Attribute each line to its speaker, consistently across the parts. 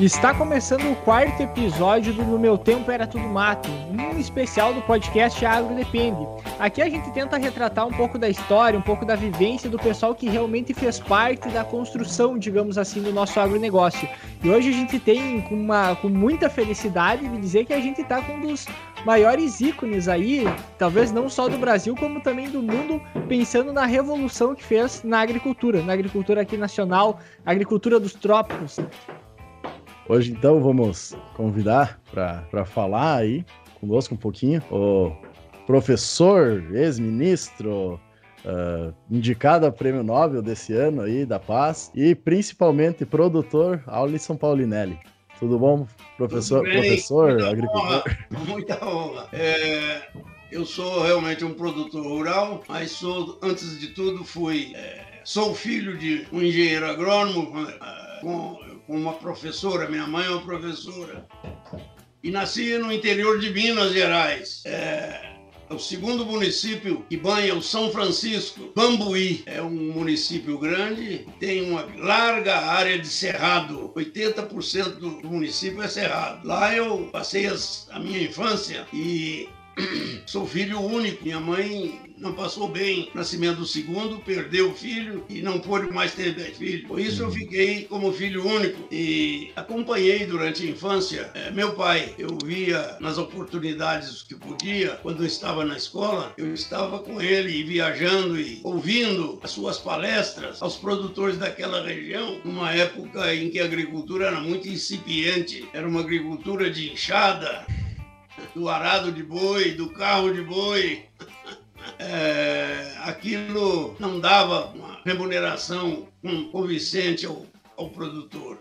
Speaker 1: Está começando o quarto episódio do No Meu Tempo Era Tudo Mato, um especial do podcast Agro Depende. Aqui a gente tenta retratar um pouco da história, um pouco da vivência do pessoal que realmente fez parte da construção, digamos assim, do nosso agronegócio. E hoje a gente tem uma, com muita felicidade de dizer que a gente está com um dos maiores ícones aí, talvez não só do Brasil, como também do mundo, pensando na revolução que fez na agricultura, na agricultura aqui nacional, agricultura dos trópicos.
Speaker 2: Hoje, então, vamos convidar para falar aí conosco um pouquinho o professor, ex-ministro, uh, indicado a prêmio Nobel desse ano aí, da Paz, e principalmente produtor Alisson Paulinelli. Tudo bom, professor,
Speaker 3: Tudo
Speaker 2: professor,
Speaker 3: muita
Speaker 2: agricultor?
Speaker 3: Honra, muita honra. É, eu sou realmente um produtor rural, mas sou, antes de tudo, fui. É, sou filho de um engenheiro agrônomo é, com, com uma professora, minha mãe é uma professora. E nasci no interior de Minas Gerais. É, é o segundo município que banha o São Francisco. Bambuí é um município grande, tem uma larga área de cerrado. 80% do município é cerrado. Lá eu passei as, a minha infância e sou filho único. Minha mãe não passou bem o nascimento do segundo, perdeu o filho e não pôde mais ter filhos. Por isso eu fiquei como filho único e acompanhei durante a infância é, meu pai. Eu via nas oportunidades que podia, quando eu estava na escola, eu estava com ele e viajando e ouvindo as suas palestras aos produtores daquela região, numa época em que a agricultura era muito incipiente, era uma agricultura de enxada, do arado de boi, do carro de boi. É, aquilo não dava uma remuneração convincente ao, ao produtor.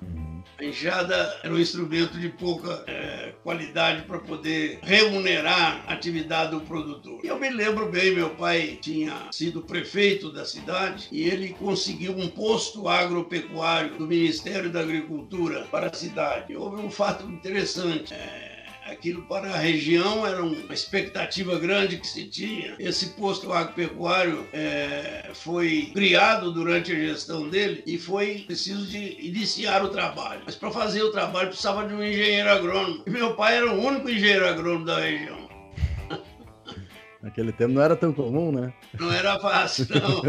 Speaker 3: A enxada era um instrumento de pouca é, qualidade para poder remunerar a atividade do produtor. E eu me lembro bem, meu pai tinha sido prefeito da cidade e ele conseguiu um posto agropecuário do Ministério da Agricultura para a cidade. Houve um fato interessante. É, aquilo para a região era uma expectativa grande que se tinha. Esse posto agropecuário é, foi criado durante a gestão dele e foi preciso de iniciar o trabalho. Mas para fazer o trabalho precisava de um engenheiro agrônomo. E meu pai era o único engenheiro agrônomo da região.
Speaker 2: Naquele tempo não era tão comum, né?
Speaker 3: Não era fácil, não.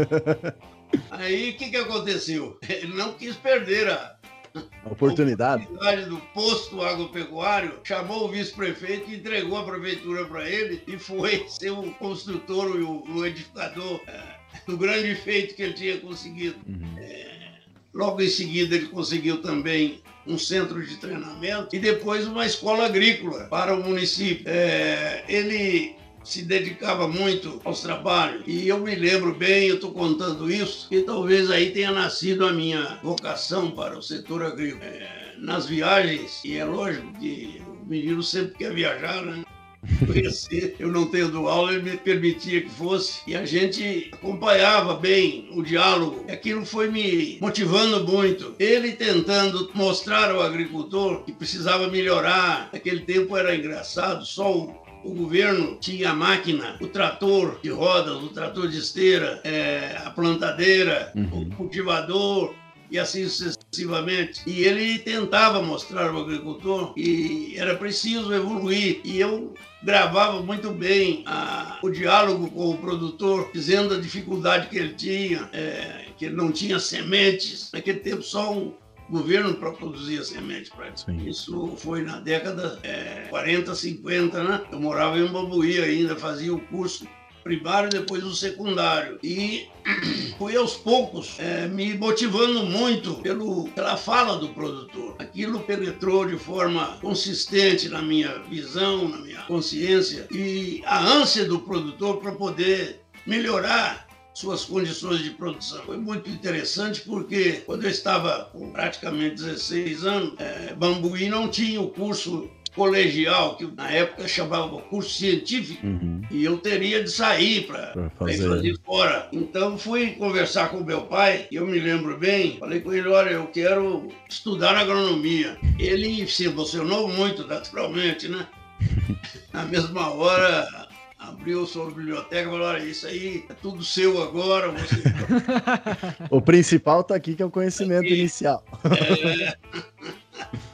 Speaker 3: Aí o que, que aconteceu? Ele não quis perder a,
Speaker 2: a oportunidade.
Speaker 3: A oportunidade do posto agropecuário, chamou o vice-prefeito entregou a prefeitura para ele e foi ser o construtor e o, o, edificador é, do grande feito que ele tinha conseguido. Uhum. É, logo em seguida, ele conseguiu também um centro de treinamento e depois uma escola agrícola para o município. É, ele se dedicava muito aos trabalhos. E eu me lembro bem, eu estou contando isso, que talvez aí tenha nascido a minha vocação para o setor agrícola. É, nas viagens, e é lógico que o menino sempre quer viajar, né? Conhecer. Eu não tendo aula, ele me permitia que fosse. E a gente acompanhava bem o diálogo. Aquilo foi me motivando muito. Ele tentando mostrar ao agricultor que precisava melhorar. Naquele tempo era engraçado, só o o governo tinha a máquina, o trator de rodas, o trator de esteira, é, a plantadeira, uhum. o cultivador e assim sucessivamente. E ele tentava mostrar ao agricultor que era preciso evoluir. E eu gravava muito bem a, o diálogo com o produtor, dizendo a dificuldade que ele tinha, é, que ele não tinha sementes. Naquele tempo, só um, governo para produzir a semente para Isso foi na década é, 40, 50, né? Eu morava em Bambuí ainda, fazia o curso primário depois o secundário. E fui aos poucos é, me motivando muito pelo, pela fala do produtor. Aquilo penetrou de forma consistente na minha visão, na minha consciência e a ânsia do produtor para poder melhorar suas condições de produção. Foi muito interessante porque quando eu estava com praticamente 16 anos, é, Bambuí não tinha o curso colegial, que na época chamava curso científico, uhum. e eu teria de sair para fazer. fazer fora. Então fui conversar com meu pai, e eu me lembro bem, falei com ele, olha, eu quero estudar agronomia. Ele se emocionou muito, naturalmente, né? Na mesma hora, abriu sua biblioteca e falou: olha, isso aí é tudo seu agora. Você...
Speaker 2: o principal está aqui, que é o conhecimento inicial. É...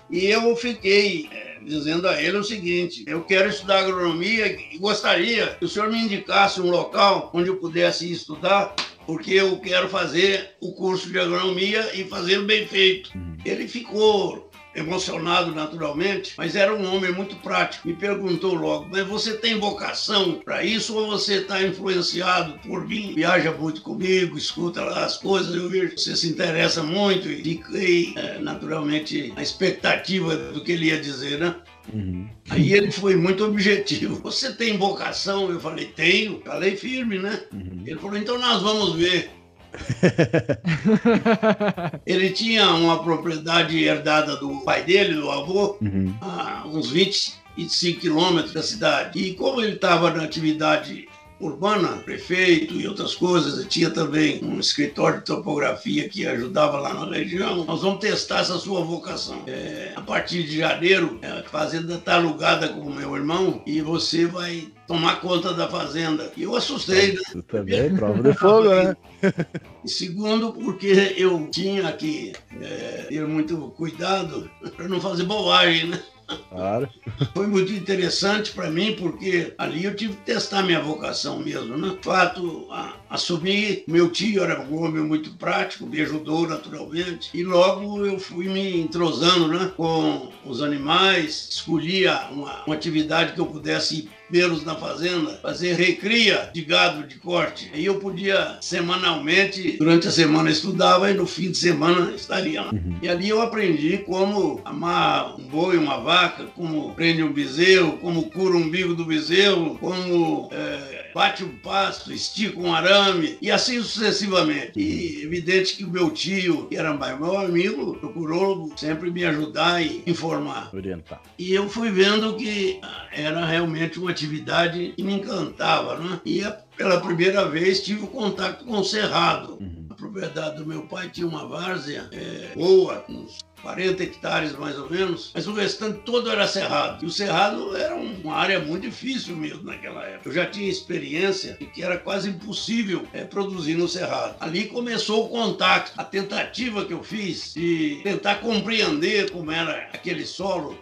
Speaker 3: E eu fiquei é, dizendo a ele o seguinte: eu quero estudar agronomia e gostaria que o senhor me indicasse um local onde eu pudesse estudar, porque eu quero fazer o curso de agronomia e fazê-lo bem feito. Uhum. Ele ficou emocionado naturalmente, mas era um homem muito prático. Me perguntou logo: Mas você tem vocação para isso ou você está influenciado por mim? Viaja muito comigo, escuta as coisas, eu vejo que você se interessa muito e fiquei é, naturalmente na expectativa do que ele ia dizer, né? Uhum. Aí ele foi muito objetivo. Você tem vocação? Eu falei, tenho. Falei firme, né? Uhum. Ele falou, então nós vamos ver. ele tinha uma propriedade herdada do pai dele, do avô, uhum. a uns 25 quilômetros da cidade. E como ele estava na atividade urbana, prefeito e outras coisas. Eu tinha também um escritório de topografia que ajudava lá na região. Nós vamos testar essa sua vocação. É, a partir de janeiro, a fazenda está alugada com o meu irmão e você vai tomar conta da fazenda. E eu assustei,
Speaker 2: né? Também, prova de fogo, né?
Speaker 3: E segundo, porque eu tinha que é, ter muito cuidado para não fazer bobagem, né? Claro. Foi muito interessante para mim, porque ali eu tive que testar minha vocação mesmo, né? Fato, a, assumi, meu tio era um homem muito prático, me ajudou naturalmente, e logo eu fui me entrosando, né? Com os animais, escolhia uma, uma atividade que eu pudesse vê-los na fazenda, fazer recria de gado de corte. Aí eu podia semanalmente, durante a semana estudava e no fim de semana estaria lá. Uhum. E ali eu aprendi como amar um boi, uma vaca, como prende um bezerro, como cura o umbigo do bezerro, como é, bate um pasto, estica um arame e assim sucessivamente. E evidente que o meu tio, que era meu amigo, procurou sempre me ajudar e informar. Orientar. E eu fui vendo que ah, era realmente uma atividade que me encantava, né? E pela primeira vez tive o contato com o cerrado. Uhum. Propriedade do meu pai tinha uma várzea é, boa, uns 40 hectares mais ou menos, mas o restante todo era cerrado. E o cerrado era uma área muito difícil mesmo naquela época. Eu já tinha experiência de que era quase impossível é, produzir no cerrado. Ali começou o contato, a tentativa que eu fiz de tentar compreender como era aquele solo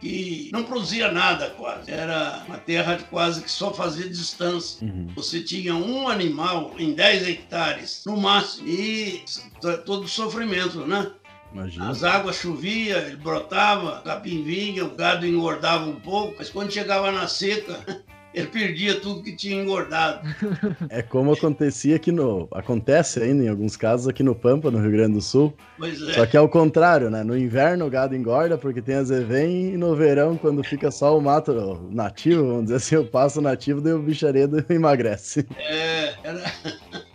Speaker 3: que não produzia nada quase. Era uma terra quase que só fazia distância. Uhum. Você tinha um animal em 10 hectares, no máximo, e todo sofrimento, né? Imagina. As águas choviam, ele brotava, capim vinha, o gado engordava um pouco, mas quando chegava na seca, ele perdia tudo que tinha engordado.
Speaker 2: É como acontecia aqui no. Acontece ainda em alguns casos aqui no Pampa, no Rio Grande do Sul. Pois é. Só que é o contrário, né? No inverno o gado engorda porque tem azevém e no verão, quando fica só o mato nativo, vamos dizer assim, o passo nativo, daí o bicharedo emagrece.
Speaker 3: É, era.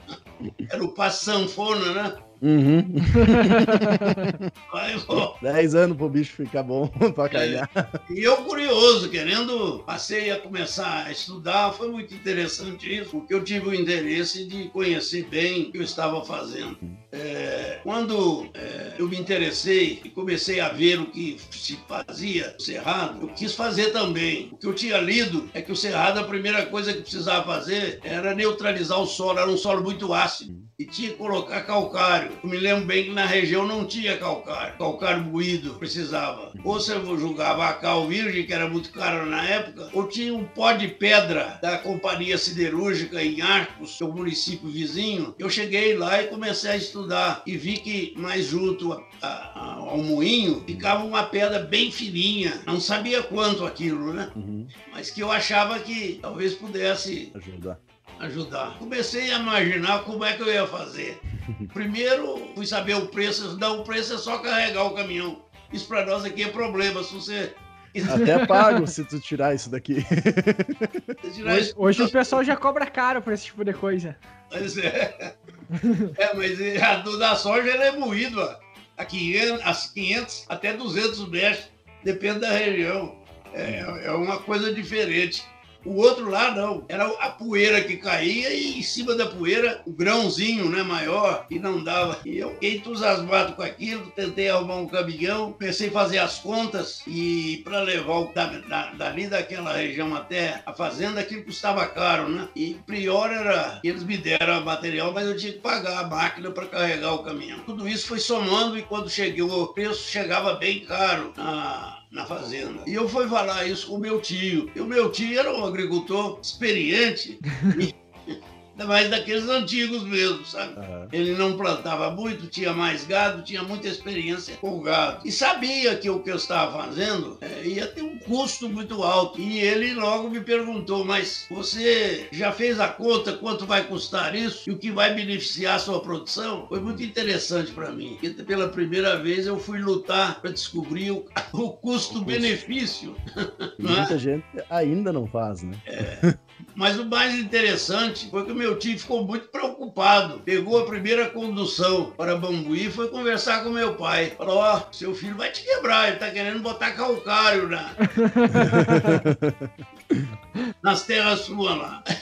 Speaker 3: Era o passo sanfona, né?
Speaker 2: Uhum. Vai, 10 anos pro bicho ficar bom pra calhar. É.
Speaker 3: E eu curioso, querendo, passei a começar a estudar, foi muito interessante isso, porque eu tive o interesse de conhecer bem o que eu estava fazendo. É, quando é, eu me interessei e comecei a ver o que se fazia no Cerrado, eu quis fazer também. O que eu tinha lido é que o Cerrado, a primeira coisa que precisava fazer era neutralizar o solo, era um solo muito ácido e tinha que colocar calcário. Eu me lembro bem que na região não tinha calcário, calcário moído precisava. Ou você julgava a cal virgem, que era muito caro na época, ou tinha um pó de pedra da Companhia Siderúrgica em Arcos, que é o município vizinho. Eu cheguei lá e comecei a estudar e vi que mais junto a, a, ao moinho ficava uma pedra bem fininha. Não sabia quanto aquilo, né? Uhum. Mas que eu achava que talvez pudesse ajudar ajudar. Comecei a imaginar como é que eu ia fazer. Primeiro, fui saber o preço. Não, o preço é só carregar o caminhão. Isso para nós aqui é problema. Se você
Speaker 2: até pago se tu tirar isso daqui.
Speaker 1: Hoje, hoje, o pessoal já cobra caro por esse tipo de coisa.
Speaker 3: Mas é. É, mas a do da soja ele é moído ó, a 500, a 500 até 200 metros, depende da região. É, é uma coisa diferente. O outro lá não, era a poeira que caía e em cima da poeira o grãozinho, né, maior, que não dava. E eu fiquei entusiasmado com aquilo, tentei arrumar um caminhão, pensei em fazer as contas e para levar o da, da, dali daquela região até a fazenda, aquilo custava caro, né? E pior era, eles me deram material, mas eu tinha que pagar a máquina para carregar o caminhão. Tudo isso foi somando e quando cheguei o preço chegava bem caro na, na fazenda. E eu fui falar isso com meu tio. E o meu tio era um agricultor experiente. Ainda mais daqueles antigos mesmo, sabe? Uhum. Ele não plantava muito, tinha mais gado, tinha muita experiência com gado. E sabia que o que eu estava fazendo é, ia ter um custo muito alto. E ele logo me perguntou, mas você já fez a conta quanto vai custar isso e o que vai beneficiar a sua produção? Foi muito interessante para mim. Porque pela primeira vez eu fui lutar para descobrir o, o custo-benefício.
Speaker 2: Muita gente ainda não faz, né?
Speaker 3: É. Mas o mais interessante foi que o meu tio ficou muito preocupado. Pegou a primeira condução para Bambuí e foi conversar com meu pai. Falou: Ó, oh, seu filho vai te quebrar, ele tá querendo botar calcário na... nas terras suas lá.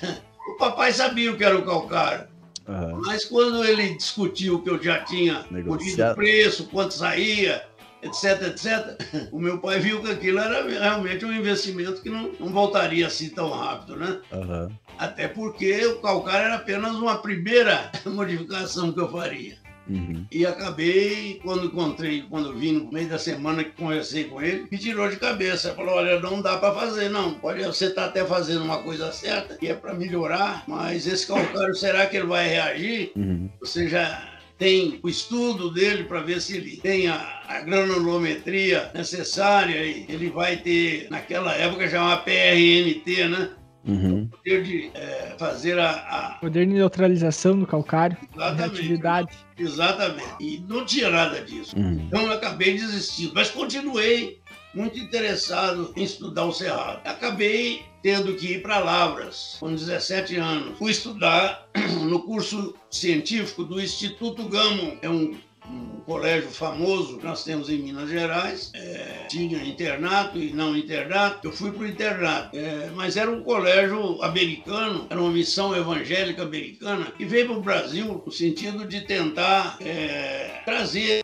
Speaker 3: O papai sabia o que era o calcário. Uhum. Mas quando ele discutiu que eu já tinha o preço, quanto saía, etc, etc. O meu pai viu que aquilo era realmente um investimento que não, não voltaria assim tão rápido, né? Uhum. Até porque o calcário era apenas uma primeira modificação que eu faria. Uhum. E acabei, quando encontrei, quando vim no meio da semana que conversei com ele, me tirou de cabeça. Falou: olha, não dá para fazer, não. Pode, você tá até fazendo uma coisa certa, que é para melhorar, mas esse calcário, será que ele vai reagir? Uhum. Você já tem o estudo dele para ver se ele tem a, a granulometria necessária e ele vai ter, naquela época já uma PRNT, né? Uhum. O poder de é, fazer a, a,
Speaker 1: Poder de neutralização do calcário.
Speaker 3: Exatamente. Exatamente. E não tinha nada disso. Uhum. Então eu acabei desistindo. Mas continuei muito interessado em estudar o Cerrado. Acabei tendo que ir para Lavras, com 17 anos. Fui estudar no curso científico do Instituto Gamo. É um um colégio famoso que nós temos em Minas Gerais. É, tinha internato e não internato. Eu fui para o internato, é, mas era um colégio americano, era uma missão evangélica americana que veio para o Brasil no sentido de tentar é, trazer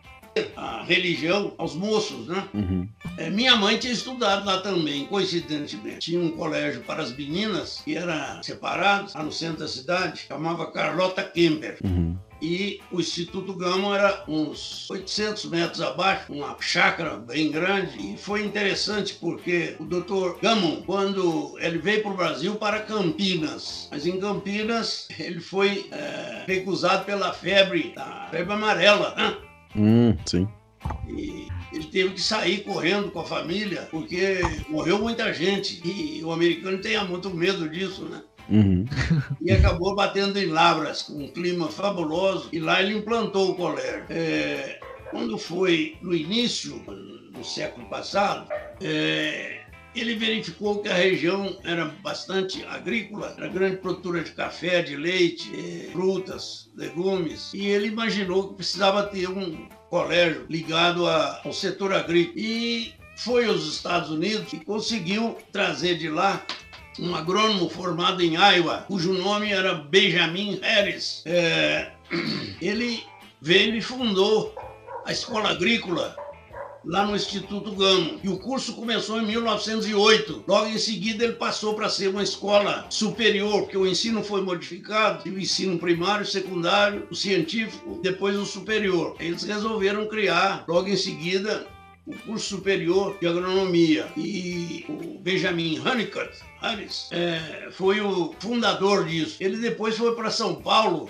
Speaker 3: a religião aos moços, né? Uhum. É, minha mãe tinha estudado lá também, coincidentemente. Tinha um colégio para as meninas que era separado, lá no centro da cidade, chamava Carlota Kemper. Uhum e o Instituto Gama era uns 800 metros abaixo, uma chácara bem grande, e foi interessante porque o Dr. Gamon, quando ele veio para o Brasil para Campinas, mas em Campinas ele foi é, recusado pela febre, a febre amarela, né?
Speaker 2: Hum, sim.
Speaker 3: E ele teve que sair correndo com a família, porque morreu muita gente. E o americano tem muito medo disso, né? Uhum. E acabou batendo em Lavras, com um clima fabuloso, e lá ele implantou o colégio. É, quando foi no início do século passado, é, ele verificou que a região era bastante agrícola, era grande produtora de café, de leite, é, frutas, legumes, e ele imaginou que precisava ter um colégio ligado a, ao setor agrícola. E foi aos Estados Unidos e conseguiu trazer de lá um agrônomo formado em Iowa, cujo nome era Benjamin Harris. É, ele veio e fundou a escola agrícola lá no Instituto Gamo. E o curso começou em 1908. Logo em seguida, ele passou para ser uma escola superior, porque o ensino foi modificado, o ensino primário, secundário, o científico, depois o superior. Eles resolveram criar, logo em seguida, o curso superior de agronomia. E o Benjamin Honeycutt Harris é, foi o fundador disso. Ele depois foi para São Paulo,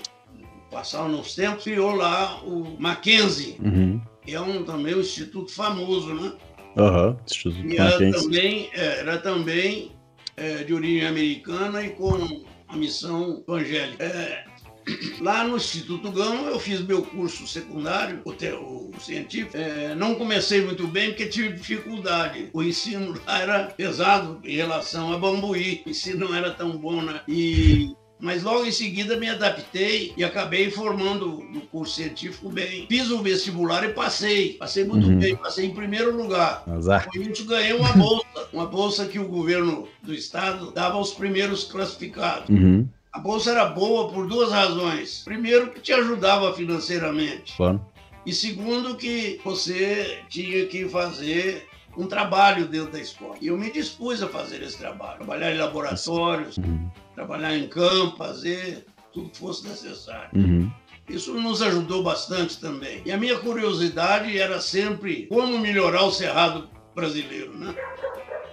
Speaker 3: passaram uns tempos, criou lá o Mackenzie. Uhum que é um, também um instituto famoso, né?
Speaker 2: Aham, uhum, Instituto
Speaker 3: e era também, é, era também é, de origem americana e com a missão evangélica. É, lá no Instituto Gama eu fiz meu curso secundário, o, o científico. É, não comecei muito bem porque tive dificuldade. O ensino lá era pesado em relação a Bambuí. O ensino não era tão bom, né? E mas logo em seguida me adaptei e acabei formando no curso científico bem. Fiz o vestibular e passei. Passei muito uhum. bem, passei em primeiro lugar.
Speaker 2: Exato.
Speaker 3: Com isso ganhei uma bolsa, uma bolsa que o governo do estado dava aos primeiros classificados.
Speaker 2: Uhum.
Speaker 3: A bolsa era boa por duas razões. Primeiro, que te ajudava financeiramente.
Speaker 2: Claro.
Speaker 3: E segundo, que você tinha que fazer um trabalho dentro da escola. E eu me dispus a fazer esse trabalho, trabalhar em laboratórios, uhum. trabalhar em campo, fazer tudo que fosse necessário.
Speaker 2: Uhum.
Speaker 3: Isso nos ajudou bastante também. E a minha curiosidade era sempre como melhorar o cerrado brasileiro, né?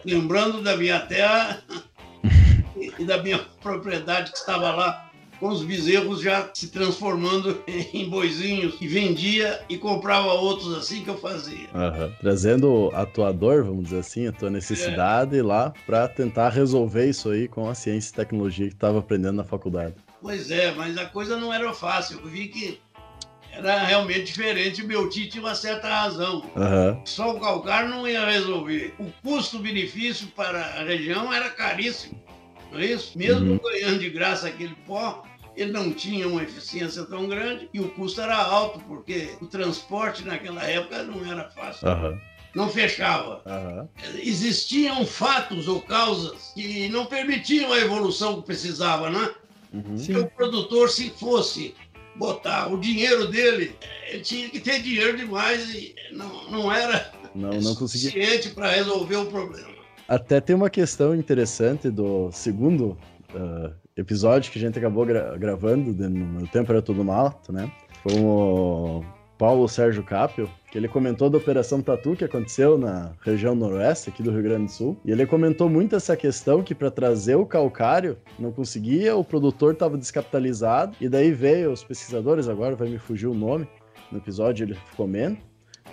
Speaker 3: Lembrando da minha terra e da minha propriedade que estava lá com os bezerros já se transformando em boizinhos e vendia e comprava outros assim que eu fazia.
Speaker 2: Uhum. Trazendo a tua dor, vamos dizer assim, a tua necessidade é. lá para tentar resolver isso aí com a ciência e tecnologia que estava aprendendo na faculdade.
Speaker 3: Pois é, mas a coisa não era fácil. Eu vi que era realmente diferente. Meu tio tinha uma certa razão.
Speaker 2: Uhum.
Speaker 3: Só o calcário não ia resolver. O custo-benefício para a região era caríssimo. Isso? Mesmo uhum. ganhando de graça aquele pó, ele não tinha uma eficiência tão grande e o custo era alto, porque o transporte naquela época não era fácil.
Speaker 2: Uhum.
Speaker 3: Não fechava.
Speaker 2: Uhum.
Speaker 3: Existiam fatos ou causas que não permitiam a evolução que precisava, né?
Speaker 2: Uhum.
Speaker 3: Se o produtor, se fosse botar o dinheiro dele, ele tinha que ter dinheiro demais e não, não era
Speaker 2: não, não
Speaker 3: suficiente para resolver o problema.
Speaker 2: Até tem uma questão interessante do segundo uh, episódio que a gente acabou gra gravando, de, no Tempo Era Tudo Mato, né? Com o Paulo Sérgio Capel, que ele comentou da Operação Tatu que aconteceu na região noroeste aqui do Rio Grande do Sul. E ele comentou muito essa questão que para trazer o calcário não conseguia, o produtor estava descapitalizado, e daí veio os pesquisadores, agora vai me fugir o nome, no episódio ele comenta,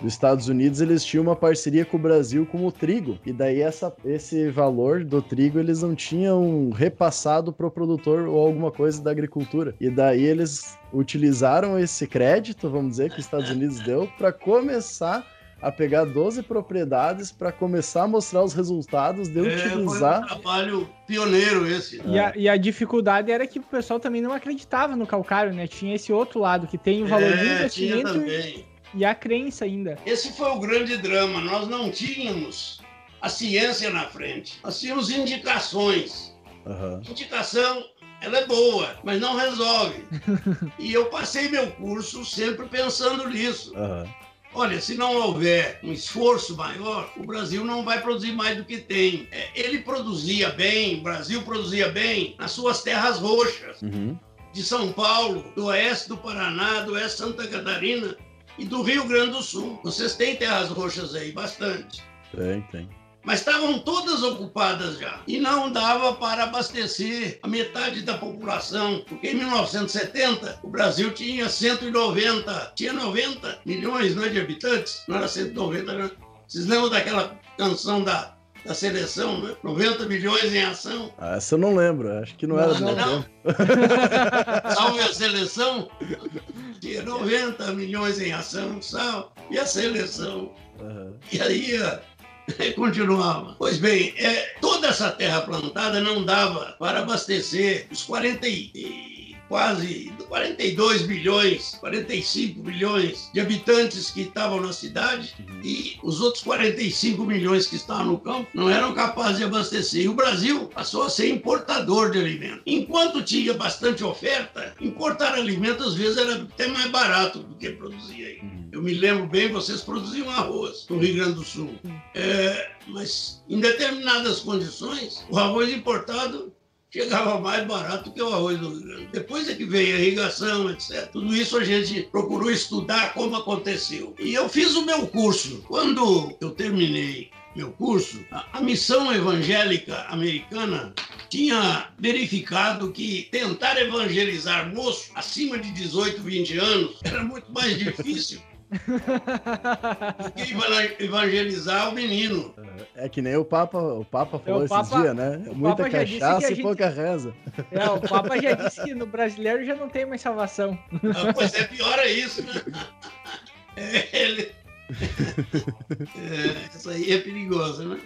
Speaker 2: dos Estados Unidos, eles tinham uma parceria com o Brasil com o trigo. E daí essa, esse valor do trigo eles não tinham repassado para o produtor ou alguma coisa da agricultura. E daí eles utilizaram esse crédito, vamos dizer, que os Estados Unidos deu para começar a pegar 12 propriedades para começar a mostrar os resultados de é, utilizar.
Speaker 3: Foi um trabalho pioneiro esse.
Speaker 1: E, a, e, a, dificuldade era que o pessoal também não acreditava no calcário, né? Tinha esse outro lado que tem o valor é, de investimento.
Speaker 3: Tinha também
Speaker 1: e a crença ainda.
Speaker 3: Esse foi o grande drama. Nós não tínhamos a ciência na frente. Nós tínhamos indicações.
Speaker 2: Uhum.
Speaker 3: Indicação, ela é boa, mas não resolve. e eu passei meu curso sempre pensando nisso.
Speaker 2: Uhum.
Speaker 3: Olha, se não houver um esforço maior, o Brasil não vai produzir mais do que tem. É, ele produzia bem, o Brasil produzia bem nas suas terras roxas.
Speaker 2: Uhum.
Speaker 3: De São Paulo, do oeste do Paraná, do oeste de Santa Catarina, e do Rio Grande do Sul. Vocês têm terras roxas aí, bastante.
Speaker 2: Tem, tem.
Speaker 3: Mas estavam todas ocupadas já. E não dava para abastecer a metade da população. Porque em 1970 o Brasil tinha 190, tinha 90 milhões né, de habitantes. Não era 190, não. Vocês lembram daquela canção da, da seleção, né? 90 milhões em ação?
Speaker 2: Ah, essa eu não lembro. Acho que não, não era. Não, não.
Speaker 3: Salve a seleção tinha 90 milhões em ação, sal, e a seleção.
Speaker 2: Uhum.
Speaker 3: E aí continuava. Pois bem, é, toda essa terra plantada não dava para abastecer os 40 e quase 42 bilhões, 45 bilhões de habitantes que estavam na cidade uhum. e os outros 45 milhões que estavam no campo não eram capazes de abastecer. E o Brasil passou a ser importador de alimentos. Enquanto tinha bastante oferta, importar alimentos às vezes era até mais barato do que produzir aí. Uhum. Eu me lembro bem, vocês produziam arroz no Rio Grande do Sul. É, mas em determinadas condições, o arroz importado chegava mais barato que o arroz do Rio. Depois é que veio a irrigação, etc. Tudo isso a gente procurou estudar como aconteceu. E eu fiz o meu curso. Quando eu terminei meu curso, a, missão evangélica americana tinha verificado que tentar evangelizar moço acima de 18, 20 anos era muito mais difícil que evangelizar o menino.
Speaker 2: É que nem o Papa, o Papa falou é, o Papa, esses dias, né? Muita cachaça e gente... pouca reza.
Speaker 1: É, o Papa já disse que no brasileiro já não tem mais salvação.
Speaker 3: Ah, pois é, pior é isso, né? É, ele... É, isso aí é perigoso, né?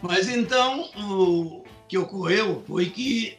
Speaker 3: Mas então, o que ocorreu foi que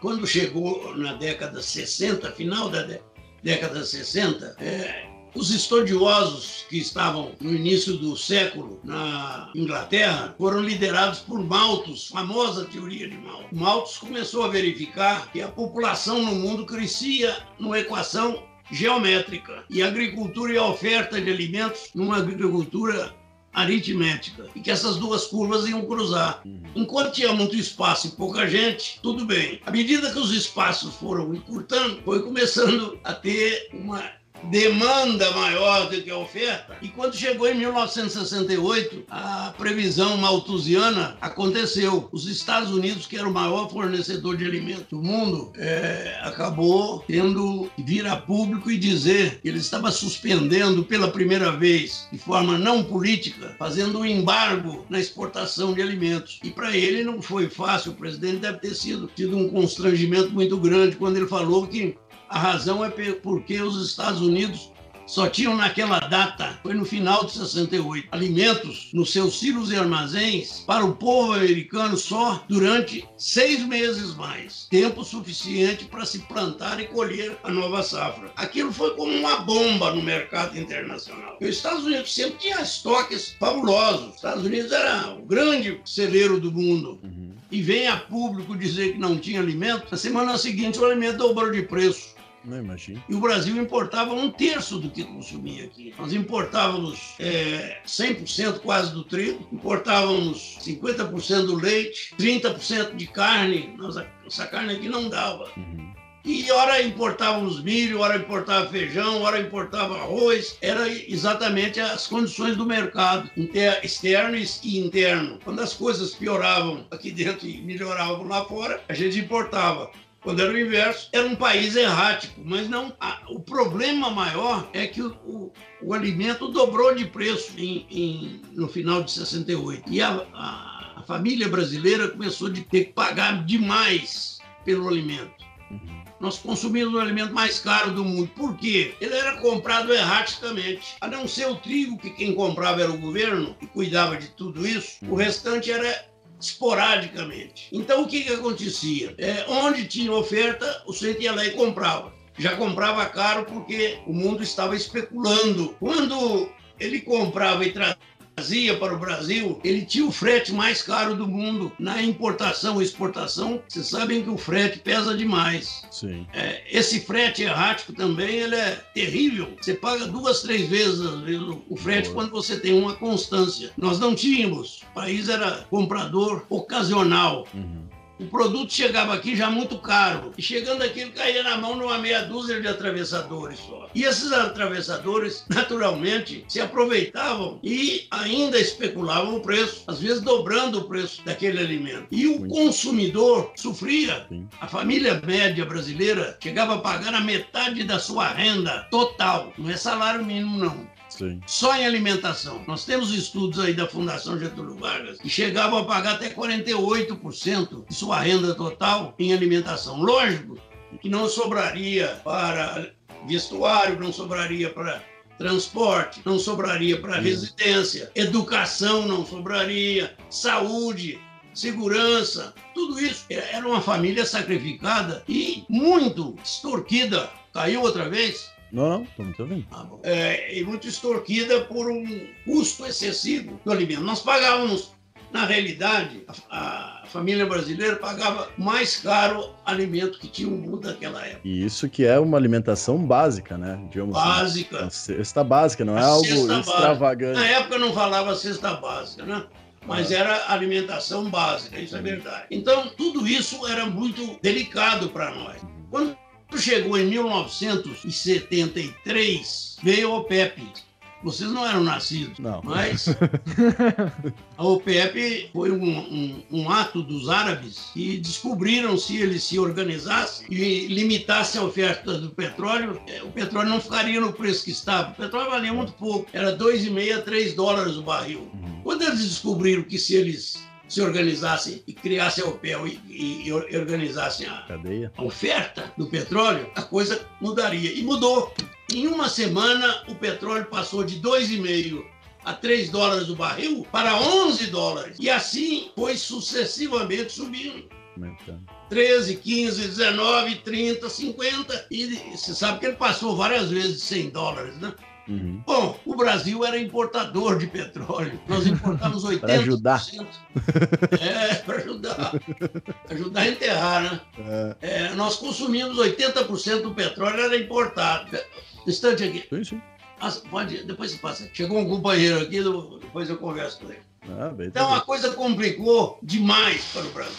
Speaker 3: quando chegou na década 60, final da década 60, é, os estudiosos que estavam no início do século na Inglaterra foram liderados por Malthus, famosa teoria de Malthus. Malthus começou a verificar que a população no mundo crescia numa equação geométrica e a agricultura e a oferta de alimentos numa agricultura aritmética e que essas duas curvas iam cruzar. Uhum. Enquanto tinha muito espaço e pouca gente, tudo bem. À medida que os espaços foram encurtando, foi começando a ter uma demanda maior do que a oferta. E quando chegou em 1968, a previsão malthusiana aconteceu. Os Estados Unidos, que era o maior fornecedor de alimentos do mundo, é, acabou tendo que vir a público e dizer que ele estava suspendendo pela primeira vez, de forma não política, fazendo um embargo na exportação de alimentos. E para ele não foi fácil. O presidente deve ter sido tido um constrangimento muito grande quando ele falou que a razão é porque os Estados Unidos só tinham naquela data, foi no final de 68, alimentos nos seus silos e armazéns para o povo americano só durante seis meses mais. Tempo suficiente para se plantar e colher a nova safra. Aquilo foi como uma bomba no mercado internacional. Os Estados Unidos sempre tinha estoques fabulosos. Os Estados Unidos era o grande celeiro do mundo. Uhum. E vem a público dizer que não tinha alimento. Na semana seguinte, o alimento dobrou de preço.
Speaker 2: Não imagino.
Speaker 3: E o Brasil importava um terço do que consumia aqui. Nós importávamos é, 100% quase do trigo, importávamos 50% do leite, 30% de carne. Nossa, essa carne aqui não dava. Uhum. E hora importávamos milho, hora importava feijão, hora importava arroz. Era exatamente as condições do mercado, externo e interno. Quando as coisas pioravam aqui dentro e melhoravam lá fora, a gente importava. Quando era o inverso, era um país errático, mas não. A, o problema maior é que o, o, o alimento dobrou de preço em, em, no final de 68. E a, a, a, família brasileira começou a ter que pagar demais pelo alimento. Uhum. Nós consumimos o alimento mais caro do mundo. Por quê? Ele era comprado erraticamente. A não ser o trigo, que quem comprava era o governo, e cuidava de tudo isso, o restante era esporadicamente. Então, o que, que acontecia? É, onde tinha oferta, o centro ia lá e comprava. Já comprava caro porque o mundo estava especulando. Quando ele comprava e trazia trazia para o Brasil, ele tinha o frete mais caro do mundo. Na importação e exportação, vocês sabem que o frete pesa demais.
Speaker 2: Sim.
Speaker 3: É, esse frete errático também ele é terrível. Você paga duas, três vezes, o frete Boa. quando você tem uma constância. Nós não tínhamos. O país era comprador ocasional. Uhum. O produto chegava aqui já muito caro. E chegando aqui, ele caía na mão numa meia dúzia de atravessadores só. E esses atravessadores, naturalmente, se aproveitavam e ainda especulavam o preço, às vezes dobrando o preço daquele alimento. E o consumidor sofria. Sim. A família média brasileira chegava a pagar a metade da sua renda total. Não é salário mínimo, não.
Speaker 2: Sim.
Speaker 3: Só em alimentação. Nós temos estudos aí da Fundação Getúlio Vargas que chegavam a pagar até 48% de sua renda total em alimentação. Lógico que não sobraria para vestuário, não sobraria para transporte, não sobraria para residência, educação não sobraria, saúde, segurança, tudo isso. Era uma família sacrificada e muito extorquida. Caiu outra vez?
Speaker 2: Não, não, estou muito ouvindo.
Speaker 3: Ah, é, e muito extorquida por um custo excessivo do alimento. Nós pagávamos, na realidade, a, a família brasileira pagava mais caro alimento que tinha o mundo naquela época.
Speaker 2: E isso que é uma alimentação básica, né?
Speaker 3: Digamos básica.
Speaker 2: Assim, cesta básica, não é algo extravagante.
Speaker 3: Básica. Na época não falava cesta básica, né? mas ah. era alimentação básica, isso é verdade. Então, tudo isso era muito delicado para nós. Quando chegou em 1973, veio a OPEP. Vocês não eram nascidos,
Speaker 2: não.
Speaker 3: mas a OPEP foi um, um, um, ato dos árabes que descobriram se eles se organizassem e limitassem a oferta do petróleo, é, o petróleo não ficaria no preço que estava. O petróleo valia muito pouco, era 2,5 a 3 dólares o barril. Uhum. Quando eles descobriram que se eles se organizassem e criassem a OPEL e, e, e organizassem a, a, oferta do petróleo, a coisa mudaria. E mudou. Em uma semana, o petróleo passou de 2,5 a 3 dólares o barril para 11 dólares. E assim foi sucessivamente subindo.
Speaker 2: Aumentando.
Speaker 3: 13, 15, 19, 30, 50. E você sabe que ele passou várias vezes de 100 dólares, né?
Speaker 2: Uhum.
Speaker 3: Bom, o Brasil era importador de petróleo. Nós importávamos 80%.
Speaker 2: Para ajudar.
Speaker 3: É, para ajudar. Ajudar a enterrar, né?
Speaker 2: É,
Speaker 3: É, nós consumimos 80% do petróleo, era importado. Instante aqui.
Speaker 2: sim, sim.
Speaker 3: Ah, pode, depois você passa. Chegou um companheiro aqui, depois eu converso com ele.
Speaker 2: Ah, bem,
Speaker 3: Então
Speaker 2: tá
Speaker 3: a coisa complicou demais para o Brasil.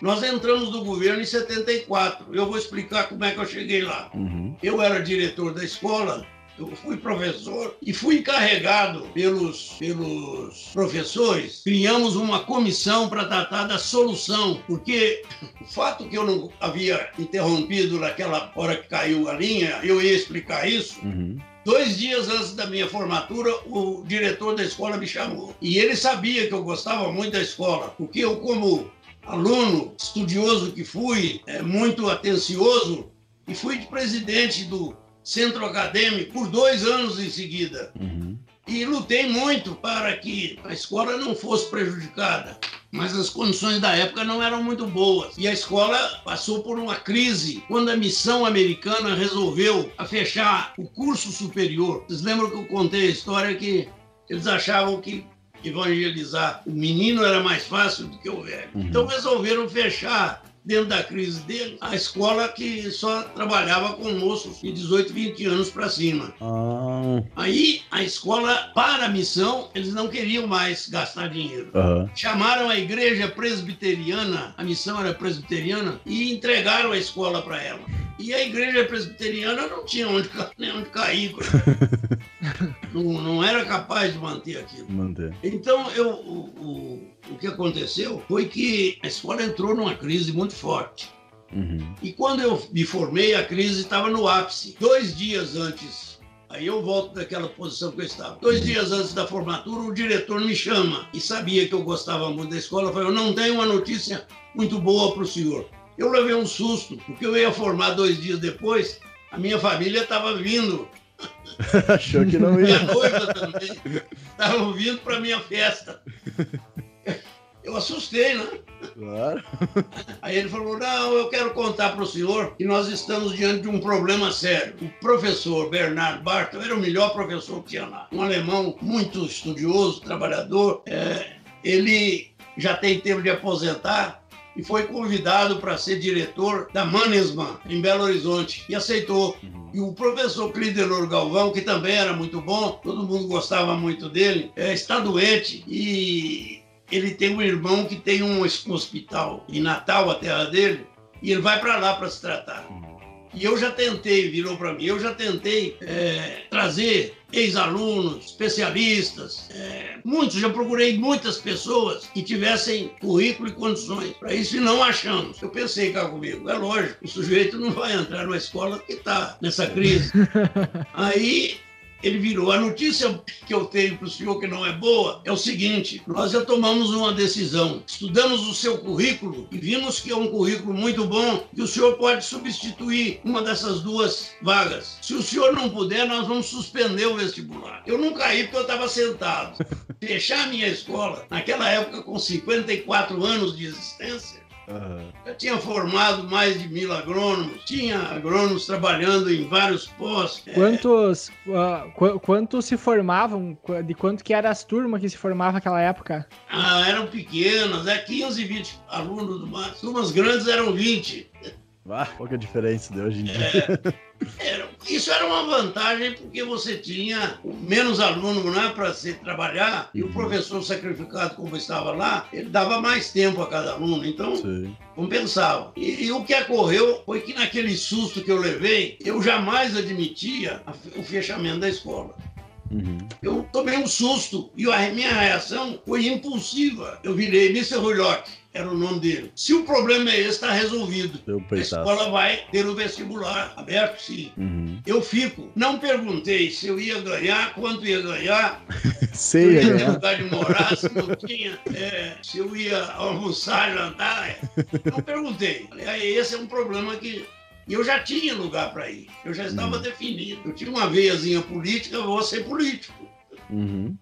Speaker 3: Nós entramos no governo em 74. Eu vou explicar como é que eu cheguei lá.
Speaker 2: Uhum.
Speaker 3: Eu era diretor da escola, eu fui professor e fui encarregado pelos, pelos professores. Criamos uma comissão para tratar da solução, porque o fato que eu não havia interrompido naquela hora que caiu a linha, eu ia explicar isso.
Speaker 2: Uhum.
Speaker 3: Dois dias antes da minha formatura, o diretor da escola me chamou. E ele sabia que eu gostava muito da escola, porque eu, como aluno estudioso que fui, é, muito atencioso, e fui presidente do centro acadêmico por dois anos em seguida.
Speaker 2: Uhum.
Speaker 3: E lutei muito para que a escola não fosse prejudicada. Mas as condições da época não eram muito boas. E a escola passou por uma crise quando a missão americana resolveu fechar o curso superior. Vocês lembram que eu contei a história que eles achavam que evangelizar o menino era mais fácil do que o velho.
Speaker 2: Uhum.
Speaker 3: Então resolveram fechar dentro da crise dele, a escola que só trabalhava com moços de 18, 20 anos para cima.
Speaker 2: Ah,
Speaker 3: Aí a escola, para a missão, eles não queriam mais gastar dinheiro.
Speaker 2: aham.
Speaker 3: Chamaram a igreja presbiteriana, a missão era presbiteriana, e entregaram a escola para ela. E a igreja presbiteriana não tinha onde, nem onde cair. não, não era capaz de manter aquilo.
Speaker 2: Manter.
Speaker 3: Então, eu, o, o, o que aconteceu foi que a escola entrou numa crise muito forte.
Speaker 2: Uhum.
Speaker 3: E quando eu me formei, a crise estava no ápice. Dois dias antes, aí eu volto daquela posição que eu estava. Dois dias antes da formatura, o diretor me chama e sabia que eu gostava muito da escola. Falou: Eu não tenho uma notícia muito boa para o senhor. Eu levei um susto, porque eu ia formar dois dias depois. A minha família estava vindo,
Speaker 2: Achou que não
Speaker 3: minha
Speaker 2: ia.
Speaker 3: noiva também, estavam vindo para minha festa. Eu assustei, né?
Speaker 2: Claro.
Speaker 3: Aí ele falou: Não, eu quero contar para o senhor que nós estamos diante de um problema sério. O professor Bernard Bartel era o melhor professor que tinha lá. Um alemão muito estudioso, trabalhador. É, ele já tem tempo de aposentar e foi convidado para ser diretor da Mannesmann, em Belo Horizonte, e aceitou.
Speaker 2: Uhum.
Speaker 3: E o professor Clidenor Galvão, que também era muito bom, todo mundo gostava muito dele, é, está doente e ele tem um irmão que tem um hospital em Natal, a terra dele, e ele vai para lá para se tratar. E eu já tentei, virou para mim, eu já tentei é, trazer ex-alunos, especialistas, é, muitos, já procurei muitas pessoas que tivessem currículo e condições para isso e não achamos. Eu pensei cá comigo, é lógico, o sujeito não vai entrar numa escola que está nessa crise. Aí ele virou. A notícia que eu tenho para o senhor que não é boa é o seguinte: nós já tomamos uma decisão, estudamos o seu currículo e vimos que é um currículo muito bom e o senhor pode substituir uma dessas duas vagas. Se o senhor não puder, nós vamos suspender o vestibular. Eu não caí porque eu estava sentado. Fechar a minha escola, naquela época com 54 anos de existência,
Speaker 2: Aham.
Speaker 3: já tinha formado mais de mil agrônomos, tinha agrônomos trabalhando em vários postos.
Speaker 1: Quantos, ah, qu- quantos se formavam? De quanto que eram as turmas que se formavam naquela época?
Speaker 3: Ah, eram pequenas, é 15, 20 alunos do máximo. Turmas grandes eram 20.
Speaker 2: Ah, qual que é a diferença de hoje em dia?
Speaker 3: Era- isso era uma vantagem porque você tinha menos aluno né, para se trabalhar e o
Speaker 2: Uhum.
Speaker 3: professor sacrificado, como estava lá, ele dava mais tempo a cada aluno, então
Speaker 2: Sim.
Speaker 3: compensava. E, e o que ocorreu foi que naquele susto que eu levei, eu jamais admitia a o fechamento da escola.
Speaker 2: Uhum.
Speaker 3: Eu tomei um susto e a minha reação foi impulsiva. Eu virei Mr. Rulock, era o nome dele. Se o problema é esse, está resolvido. A escola vai ter o vestibular aberto, sim.
Speaker 2: Uhum.
Speaker 3: Eu fico. Não perguntei se eu ia ganhar, quanto ia ganhar, se eu ia ter lugar de morar, se não tinha, é, se eu ia almoçar, jantar. é. Não perguntei. Falei, "Ah, esse é um problema que. E eu já tinha lugar para ir. Eu já estava
Speaker 2: Hum.
Speaker 3: definido. Eu tinha uma veiazinha política, eu vou ser político.
Speaker 2: Uhum.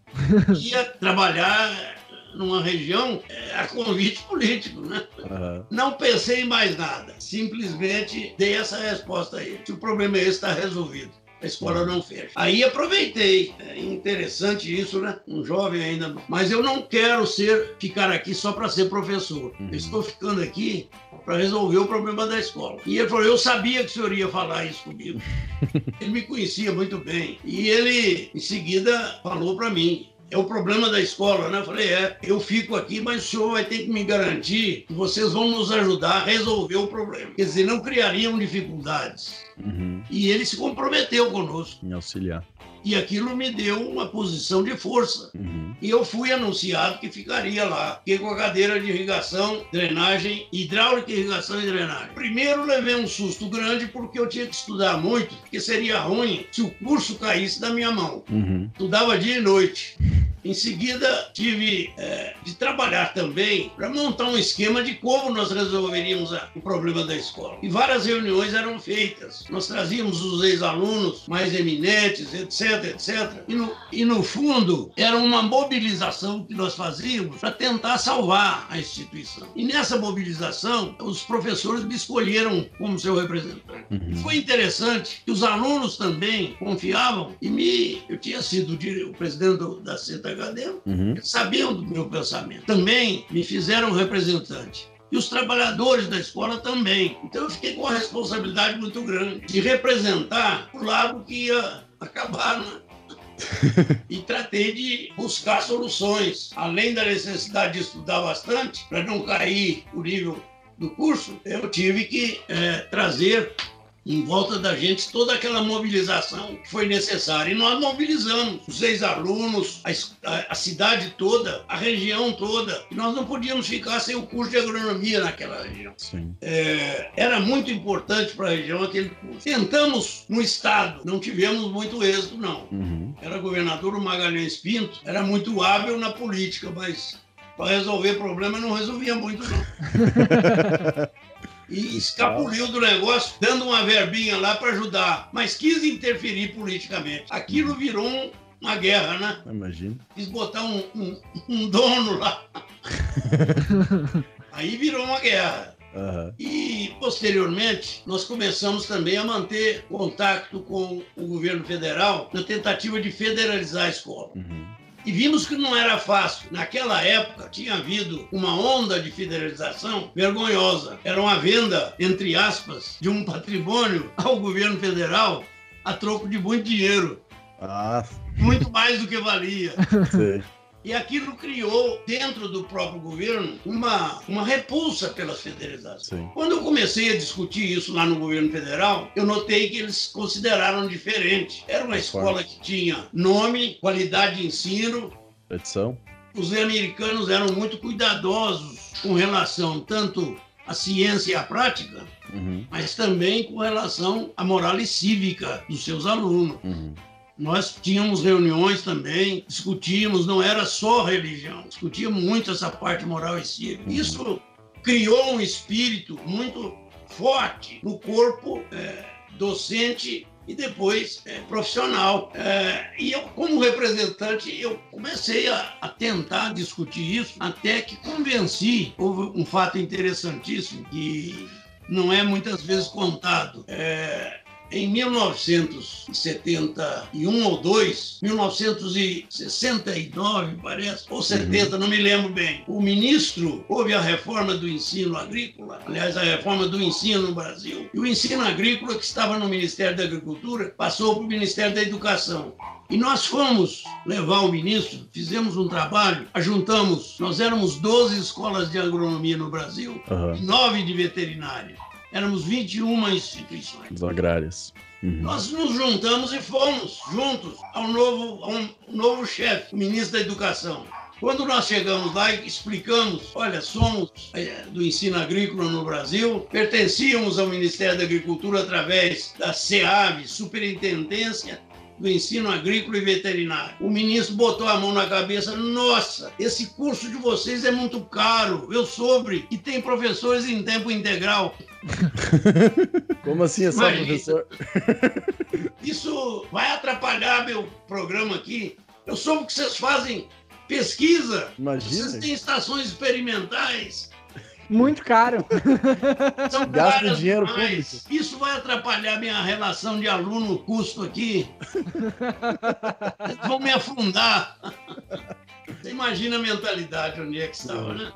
Speaker 3: ia trabalhar numa região é, a convite político, né? Uhum. Não pensei em mais nada. Simplesmente dei essa resposta aí. Se o problema é esse, está resolvido a escola não fecha. Aí aproveitei. É interessante isso, né? Um jovem ainda. Mas eu não quero ser ficar aqui só para ser professor. Uhum. Eu estou ficando aqui para resolver o problema da escola. E ele falou: Eu sabia que o senhor ia falar isso comigo. ele me conhecia muito bem. E ele, em seguida, falou para mim: é o problema da escola, né? Eu falei, é, eu fico aqui, mas o senhor vai ter que me garantir que vocês vão nos ajudar a resolver o problema. Quer dizer, não criariam dificuldades. Uhum. E ele se comprometeu conosco.
Speaker 2: Em auxiliar.
Speaker 3: E aquilo me deu uma posição de força. Uhum. E eu fui anunciado que ficaria lá. Fiquei com a cadeira de irrigação, drenagem, hidráulica, irrigação e drenagem. Primeiro levei um susto grande porque eu tinha que estudar muito, porque seria ruim se o curso caísse da minha mão. Uhum. Estudava dia e noite. Em seguida, tive é, de trabalhar também para montar um esquema de como nós resolveríamos a, o problema da escola. E várias reuniões eram feitas. Nós trazíamos os ex-alunos mais eminentes, etc, etc. E no, e no fundo, era uma mobilização que nós fazíamos para tentar salvar a instituição. E nessa mobilização, os professores me escolheram como seu representante. Uhum. Foi interessante que os alunos também confiavam e me. Eu tinha sido o presidente da CETA uhum. sabiam do meu pensamento. Também me fizeram representante e os trabalhadores da escola também. Então eu fiquei com uma responsabilidade muito grande de representar o lado que ia acabar, né? e tratei de buscar soluções. Além da necessidade de estudar bastante, para não cair o nível do curso, eu tive que é, trazer em volta da gente toda aquela mobilização que foi necessária. E nós mobilizamos os ex-alunos, a, a, cidade toda, a região toda. E nós não podíamos ficar sem o curso de agronomia naquela região. É, era muito importante para a região aquele curso. Tentamos no Estado, não tivemos muito êxito, não. Uhum. Era governador o Magalhães Pinto, era muito hábil na política, mas para resolver problema não resolvia muito, não. e escapuliu do negócio, dando uma verbinha lá para ajudar, mas quis interferir politicamente. Aquilo virou um, uma guerra, né?
Speaker 2: Imagina.
Speaker 3: Quis botar um, um, um dono lá. Aí virou uma guerra. Uhum. E, posteriormente, nós começamos também a manter contato com o governo federal na tentativa de federalizar a escola. Uhum. E vimos que não era fácil. Naquela época tinha havido uma onda de federalização vergonhosa. Era uma venda, entre aspas, de um patrimônio ao governo federal a troco de muito dinheiro. Ah. Muito mais do que valia. Sim. E aquilo criou, dentro do próprio governo, uma, uma repulsa pelas federalizações. Sim. Quando eu comecei a discutir isso lá no governo federal, eu notei que eles consideraram diferente. Era uma escola que tinha nome, qualidade de ensino.
Speaker 2: Tradição.
Speaker 3: Os americanos eram muito cuidadosos com relação tanto à ciência e à prática, uhum. mas também com relação à moral e cívica dos seus alunos. Uhum. Nós tínhamos reuniões também, discutíamos, não era só religião, discutíamos muito essa parte moral e cívica. Uhum. Isso criou um espírito muito forte no corpo é, docente e depois é, profissional. É, e eu, como representante, eu comecei a, a, tentar discutir isso até que convenci. Houve um fato interessantíssimo que não é muitas vezes contado. É, em 1971 ou 2, 1969 parece, ou 70, uhum. não me lembro bem, o ministro houve a reforma do ensino agrícola, aliás, a reforma do ensino no Brasil, e o ensino agrícola que estava no Ministério da Agricultura passou para o Ministério da Educação. E nós fomos levar o ministro, fizemos um trabalho, ajuntamos, nós éramos 12 escolas de agronomia no Brasil, uhum. 9 de veterinária éramos 21 instituições.
Speaker 2: As agrárias.
Speaker 3: Uhum. Nós nos juntamos e fomos juntos ao novo, ao um novo chefe, o ministro da Educação. Quando nós chegamos lá e explicamos, olha, somos é, do ensino agrícola no Brasil, pertencíamos ao Ministério da Agricultura através da SEAV, Superintendência do ensino agrícola e veterinário. O ministro botou a mão na cabeça: nossa, esse curso de vocês é muito caro. Eu soube e tem professores em tempo integral.
Speaker 2: Como assim é só professor?
Speaker 3: Isso vai atrapalhar meu programa aqui. Eu soube que vocês fazem pesquisa.
Speaker 2: Imagina.
Speaker 3: Vocês têm estações experimentais.
Speaker 1: Muito caro.
Speaker 3: São
Speaker 2: Gasta
Speaker 3: caras
Speaker 2: dinheiro público.
Speaker 3: Isso vai atrapalhar minha relação de aluno-custo aqui. Vão me afundar. Você imagina a mentalidade onde é que estava, né?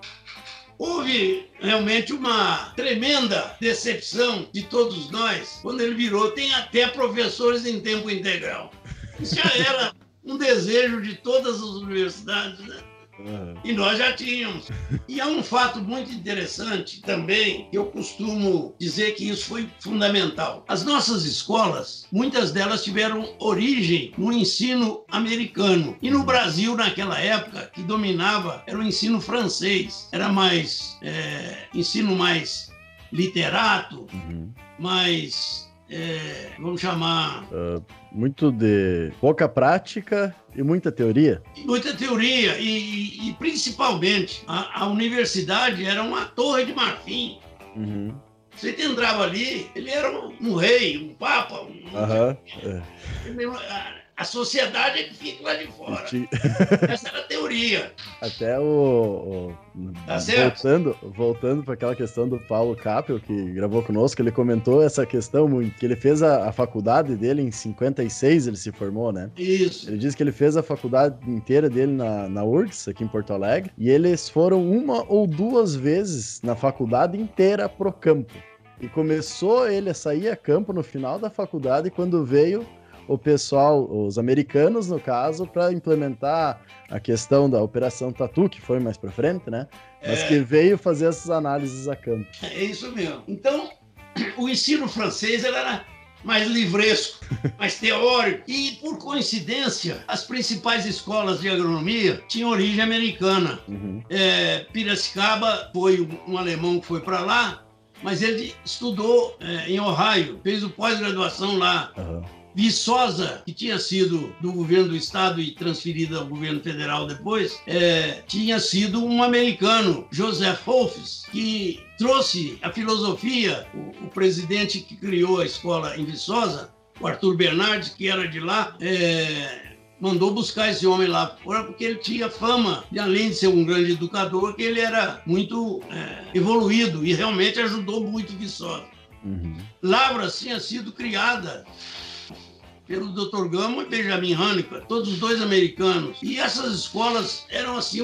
Speaker 3: Houve realmente uma tremenda decepção de todos nós quando ele virou. Tem até professores em tempo integral. Isso já era um desejo de todas as universidades, né?
Speaker 2: Aham.
Speaker 3: E nós já tínhamos. E há um fato muito interessante também, que eu costumo dizer que isso foi fundamental. As nossas escolas, muitas delas tiveram origem no ensino americano. E no Brasil, naquela época, que dominava era o ensino francês. Era mais é, ensino mais literato,
Speaker 2: Uhum.
Speaker 3: mais, é, vamos chamar,
Speaker 2: Muito de pouca prática e muita teoria.
Speaker 3: muita teoria e, e- principalmente a, a universidade era uma torre de marfim.
Speaker 2: Uhum.
Speaker 3: Você entrava ali, ele era um, um rei, um papa, um-
Speaker 2: Aham. É.
Speaker 3: a, sociedade é que fica lá de fora. Essa era a teoria.
Speaker 2: Até o. o-
Speaker 3: Tá certo.
Speaker 2: voltando voltando para aquela questão do Paulo Capel, que gravou conosco, ele comentou essa questão muito. Que ele fez a, a faculdade dele em 56, ele se formou, né?
Speaker 3: Isso.
Speaker 2: Ele disse que ele fez a faculdade inteira dele na, na URGS, aqui em Porto Alegre, e eles foram uma ou duas vezes na faculdade inteira pro campo. E começou ele a sair a campo no final da faculdade, quando veio o pessoal, os americanos no caso, para implementar a questão da Operação Tatu, que foi mais para frente, né? Mas
Speaker 3: É.
Speaker 2: que veio fazer essas análises a campo.
Speaker 3: É isso mesmo. Então, o ensino francês era mais livresco, mais teórico. E, por coincidência, as principais escolas de agronomia tinham origem americana.
Speaker 2: Uhum.
Speaker 3: É, Piracicaba foi um, alemão que foi para lá, mas ele estudou é, em Ohio, fez o pós-graduação lá.
Speaker 2: aham.
Speaker 3: Viçosa, que tinha sido do governo do estado e transferida ao governo federal depois, é, tinha sido um americano, Joseph Wolfs, que trouxe a filosofia, o, o presidente que criou a escola em Viçosa, o Arthur Bernardes, que era de lá, é, mandou buscar esse homem lá fora porque ele tinha fama, de além de ser um grande educador, que ele era muito é, evoluído e realmente ajudou muito Viçosa.
Speaker 2: Uhum.
Speaker 3: Lavras tinha sido criada pelo Dr. Gamo e Benjamin Haneker, todos os dois americanos. E essas escolas eram assim,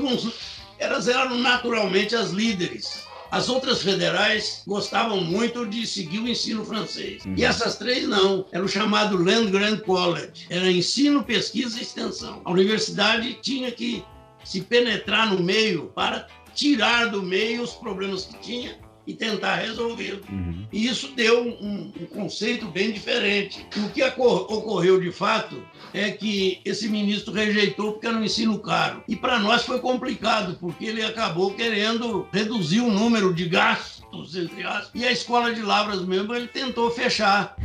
Speaker 3: elas eram naturalmente as líderes. As outras federais gostavam muito de seguir o ensino francês.
Speaker 2: Uhum.
Speaker 3: E essas três não. Era o chamado Land Grant College. Era ensino, pesquisa e extensão. A universidade tinha que se penetrar no meio para tirar do meio os problemas que tinha e tentar resolvê-los.
Speaker 2: Uhum.
Speaker 3: E isso deu um, um conceito bem diferente. O que ocorreu de fato é que esse ministro rejeitou porque era um ensino caro. E para nós foi complicado, porque ele acabou querendo reduzir o número de gastos, entre aspas. E a escola de Lavras mesmo ele tentou fechar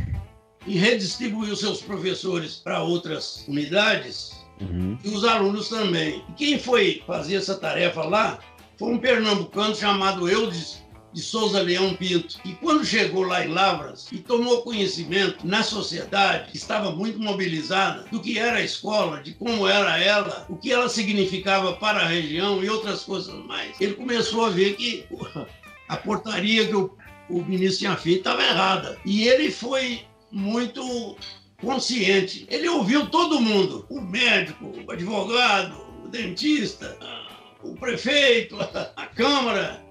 Speaker 3: e redistribuiu seus professores para outras unidades
Speaker 2: Uhum.
Speaker 3: e os alunos também. E quem foi fazer essa tarefa lá foi um pernambucano chamado Eudes de Souza Leão Pinto. E quando chegou lá em Lavras e tomou conhecimento na sociedade, estava muito mobilizada, do que era a escola, de como era ela, o que ela significava para a região e outras coisas mais, ele começou a ver que a portaria que o, o ministro tinha feito estava errada. E ele foi muito consciente. Ele ouviu todo mundo: o médico, o advogado, o dentista, o prefeito, a Câmara.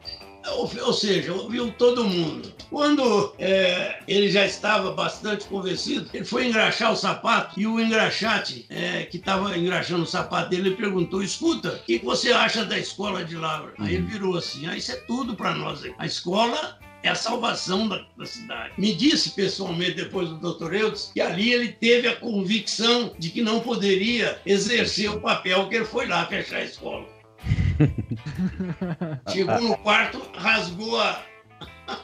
Speaker 3: Ou, ou seja, ouviu todo mundo. Quando é, ele já estava bastante convencido, ele foi engraxar o sapato e o engraxate é, que estava engraxando o sapato dele ele perguntou: Escuta, o que você acha da escola de Lavra? Aí ele virou assim: ah, Isso é tudo para nós. aí. A escola é a salvação da, da cidade. Me disse pessoalmente, depois do Dr. Eudes, que ali ele teve a convicção de que não poderia exercer o papel que ele foi lá fechar a escola. Chegou no quarto, rasgou a,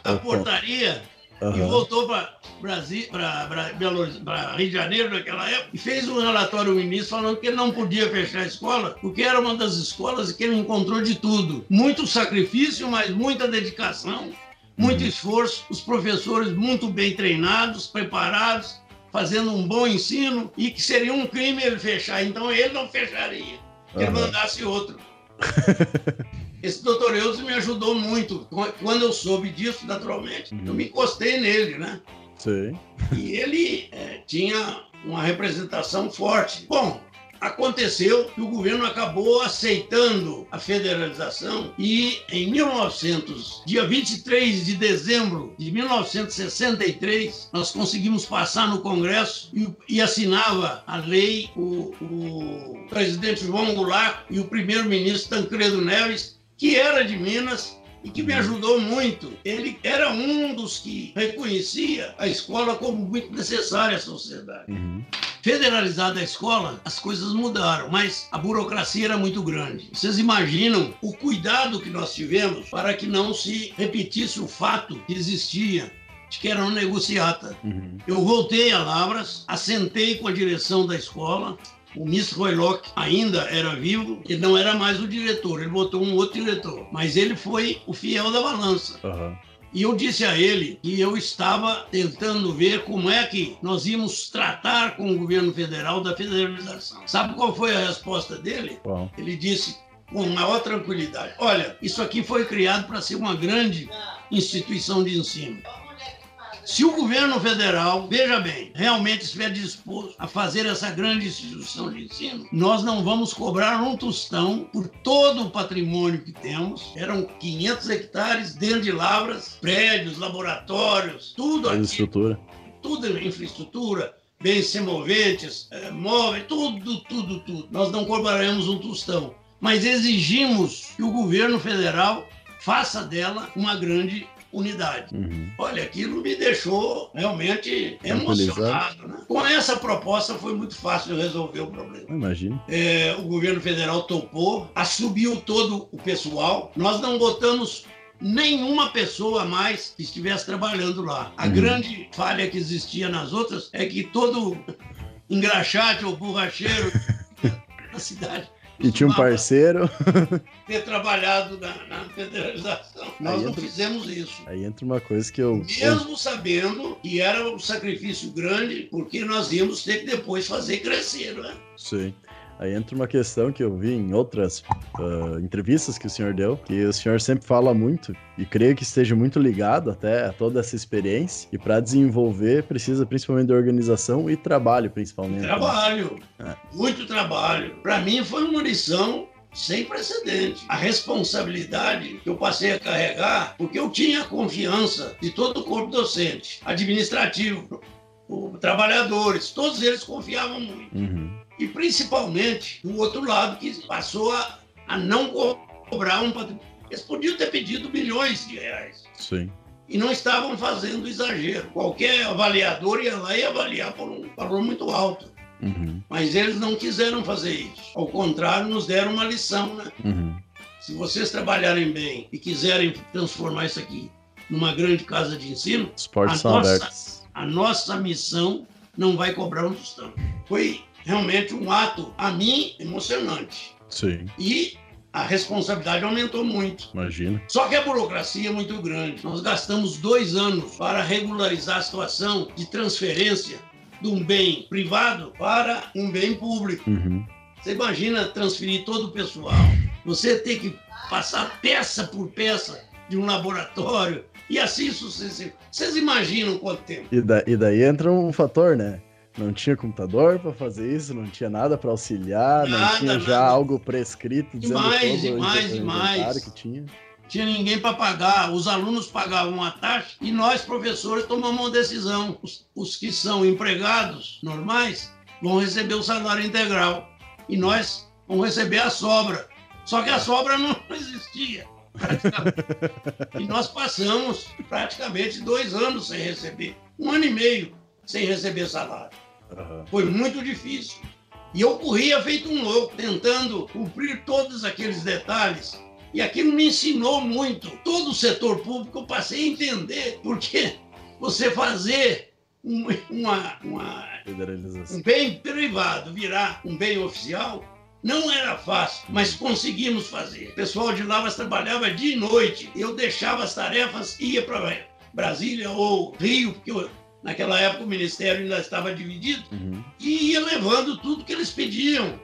Speaker 3: a portaria e
Speaker 2: Aham.
Speaker 3: voltou para Brasil, para Rio de Janeiro naquela época e fez um relatório ao ministro falando que ele não podia fechar a escola porque era uma das escolas que ele encontrou de tudo. Muito sacrifício, mas muita dedicação, muito
Speaker 2: Uhum.
Speaker 3: esforço, os professores muito bem treinados, preparados, fazendo um bom ensino e que seria um crime ele fechar. Então ele não fecharia. que ele mandasse outro. Esse doutor Eudes me ajudou muito. Quando eu soube disso, naturalmente,
Speaker 2: Uhum.
Speaker 3: eu me encostei nele, né?
Speaker 2: Sim.
Speaker 3: E ele eh, tinha uma representação forte. Bom, aconteceu que o governo acabou aceitando a federalização e em 1900, dia 23 de dezembro de 1963, nós conseguimos passar no Congresso e, e assinava a lei o, o presidente João Goulart e o primeiro-ministro Tancredo Neves, que era de Minas e que me ajudou muito. Ele era um dos que reconhecia a escola como muito necessária à sociedade.
Speaker 2: Uhum.
Speaker 3: Federalizada a escola, as coisas mudaram, mas a burocracia era muito grande. Vocês imaginam o cuidado que nós tivemos para que não se repetisse o fato que existia de que era uma negociata.
Speaker 2: Uhum.
Speaker 3: Eu voltei a Lavras, assentei com a direção da escola. O Miss Roylock ainda era vivo, ele não era mais o diretor, ele botou um outro diretor, mas ele foi o fiel da balança.
Speaker 2: Aham.
Speaker 3: E eu disse a ele que eu estava tentando ver como é que nós íamos tratar com o governo federal da federalização. Sabe qual foi a resposta dele?
Speaker 2: Bom.
Speaker 3: Ele disse com maior tranquilidade: Olha, isso aqui foi criado para ser uma grande instituição de ensino. Se o governo federal, veja bem, realmente estiver disposto a fazer essa grande instituição de ensino, nós não vamos cobrar um tostão por todo o patrimônio que temos. Eram 500 hectares dentro de lavras, prédios, laboratórios, tudo aqui
Speaker 2: estrutura.
Speaker 3: tudo infraestrutura, bens semoventes, eh, móveis, tudo, tudo, tudo. Nós não cobraremos um tostão, mas exigimos que o governo federal faça dela uma grande unidade.
Speaker 2: Uhum.
Speaker 3: Olha, aquilo me deixou realmente emocionado. Né? Com essa proposta foi muito fácil resolver o problema.
Speaker 2: Imagina.
Speaker 3: É, o governo federal topou, assumiu todo o pessoal. Nós não botamos nenhuma pessoa a mais que estivesse trabalhando lá. A
Speaker 2: Uhum.
Speaker 3: grande falha que existia nas outras é que todo engraxate ou borracheiro da cidade
Speaker 2: E tinha um parceiro.
Speaker 3: ter trabalhado na, na federalização. Nós não
Speaker 2: entra-
Speaker 3: fizemos isso.
Speaker 2: Aí entra uma coisa que eu.
Speaker 3: Mesmo sabendo que era um sacrifício grande, porque nós íamos ter que depois fazer crescer, né?
Speaker 2: Sim. Aí entra uma questão que eu vi em outras ah, entrevistas que o senhor deu, que o senhor sempre fala muito, e creio que esteja muito ligado até a toda essa experiência, e para desenvolver precisa principalmente de organização e trabalho, principalmente.
Speaker 3: Trabalho,
Speaker 2: É.
Speaker 3: muito trabalho. Para mim foi uma lição sem precedente. A responsabilidade que eu passei a carregar, porque eu tinha a confiança de todo o corpo docente, administrativo, trabalhadores, todos eles confiavam muito.
Speaker 2: Uhum.
Speaker 3: E principalmente o outro lado que passou a, a não co- cobrar um patrimônio. Eles podiam ter pedido milhões de reais
Speaker 2: Sim.
Speaker 3: e não estavam fazendo exagero. Qualquer avaliador ia lá e avaliar por um valor muito alto.
Speaker 2: Uhum.
Speaker 3: Mas eles não quiseram fazer isso. Ao contrário, nos deram uma lição, né?
Speaker 2: Uhum.
Speaker 3: Se vocês trabalharem bem e quiserem transformar isso aqui numa grande casa de ensino, A nossa- a nossa missão não vai cobrar um tostão. Foi realmente um ato, a mim, emocionante.
Speaker 2: Sim,
Speaker 3: E a responsabilidade aumentou muito.
Speaker 2: imagina.
Speaker 3: Só que a burocracia é muito grande. Nós gastamos dois anos para regularizar a situação de transferência de um bem privado para um bem público.
Speaker 2: Uhum.
Speaker 3: Você imagina transferir todo o pessoal, você ter que passar peça por peça de um laboratório e assim sucessivamente. Vocês imaginam quanto tempo?
Speaker 2: E, da- e daí entra um fator, né? Não tinha computador para fazer isso, não tinha nada para auxiliar, não
Speaker 3: Nada,
Speaker 2: tinha já
Speaker 3: nada.
Speaker 2: algo prescrito dizendo
Speaker 3: Demais, demais, demais.
Speaker 2: que tinha.
Speaker 3: Tinha ninguém para pagar, os alunos pagavam a taxa e nós, professores, tomamos uma decisão. Os, os que são empregados normais vão receber o salário integral e nós vamos receber a sobra. Só que a sobra não existia. E nós passamos praticamente dois anos sem receber, um ano e meio sem receber salário.
Speaker 2: Aham.
Speaker 3: Foi muito difícil. E eu corria feito um louco, tentando cumprir todos aqueles detalhes. E aquilo me ensinou muito. Todo o setor público eu passei a entender, porque você fazer um, uma, uma, um bem privado virar um bem oficial não era fácil, mas conseguimos fazer. O pessoal de Lavras trabalhava dia e noite. Eu deixava as tarefas, ia para Brasília ou Rio, porque eu- naquela época o ministério ainda estava dividido
Speaker 2: Uhum.
Speaker 3: e ia levando tudo que eles pediam.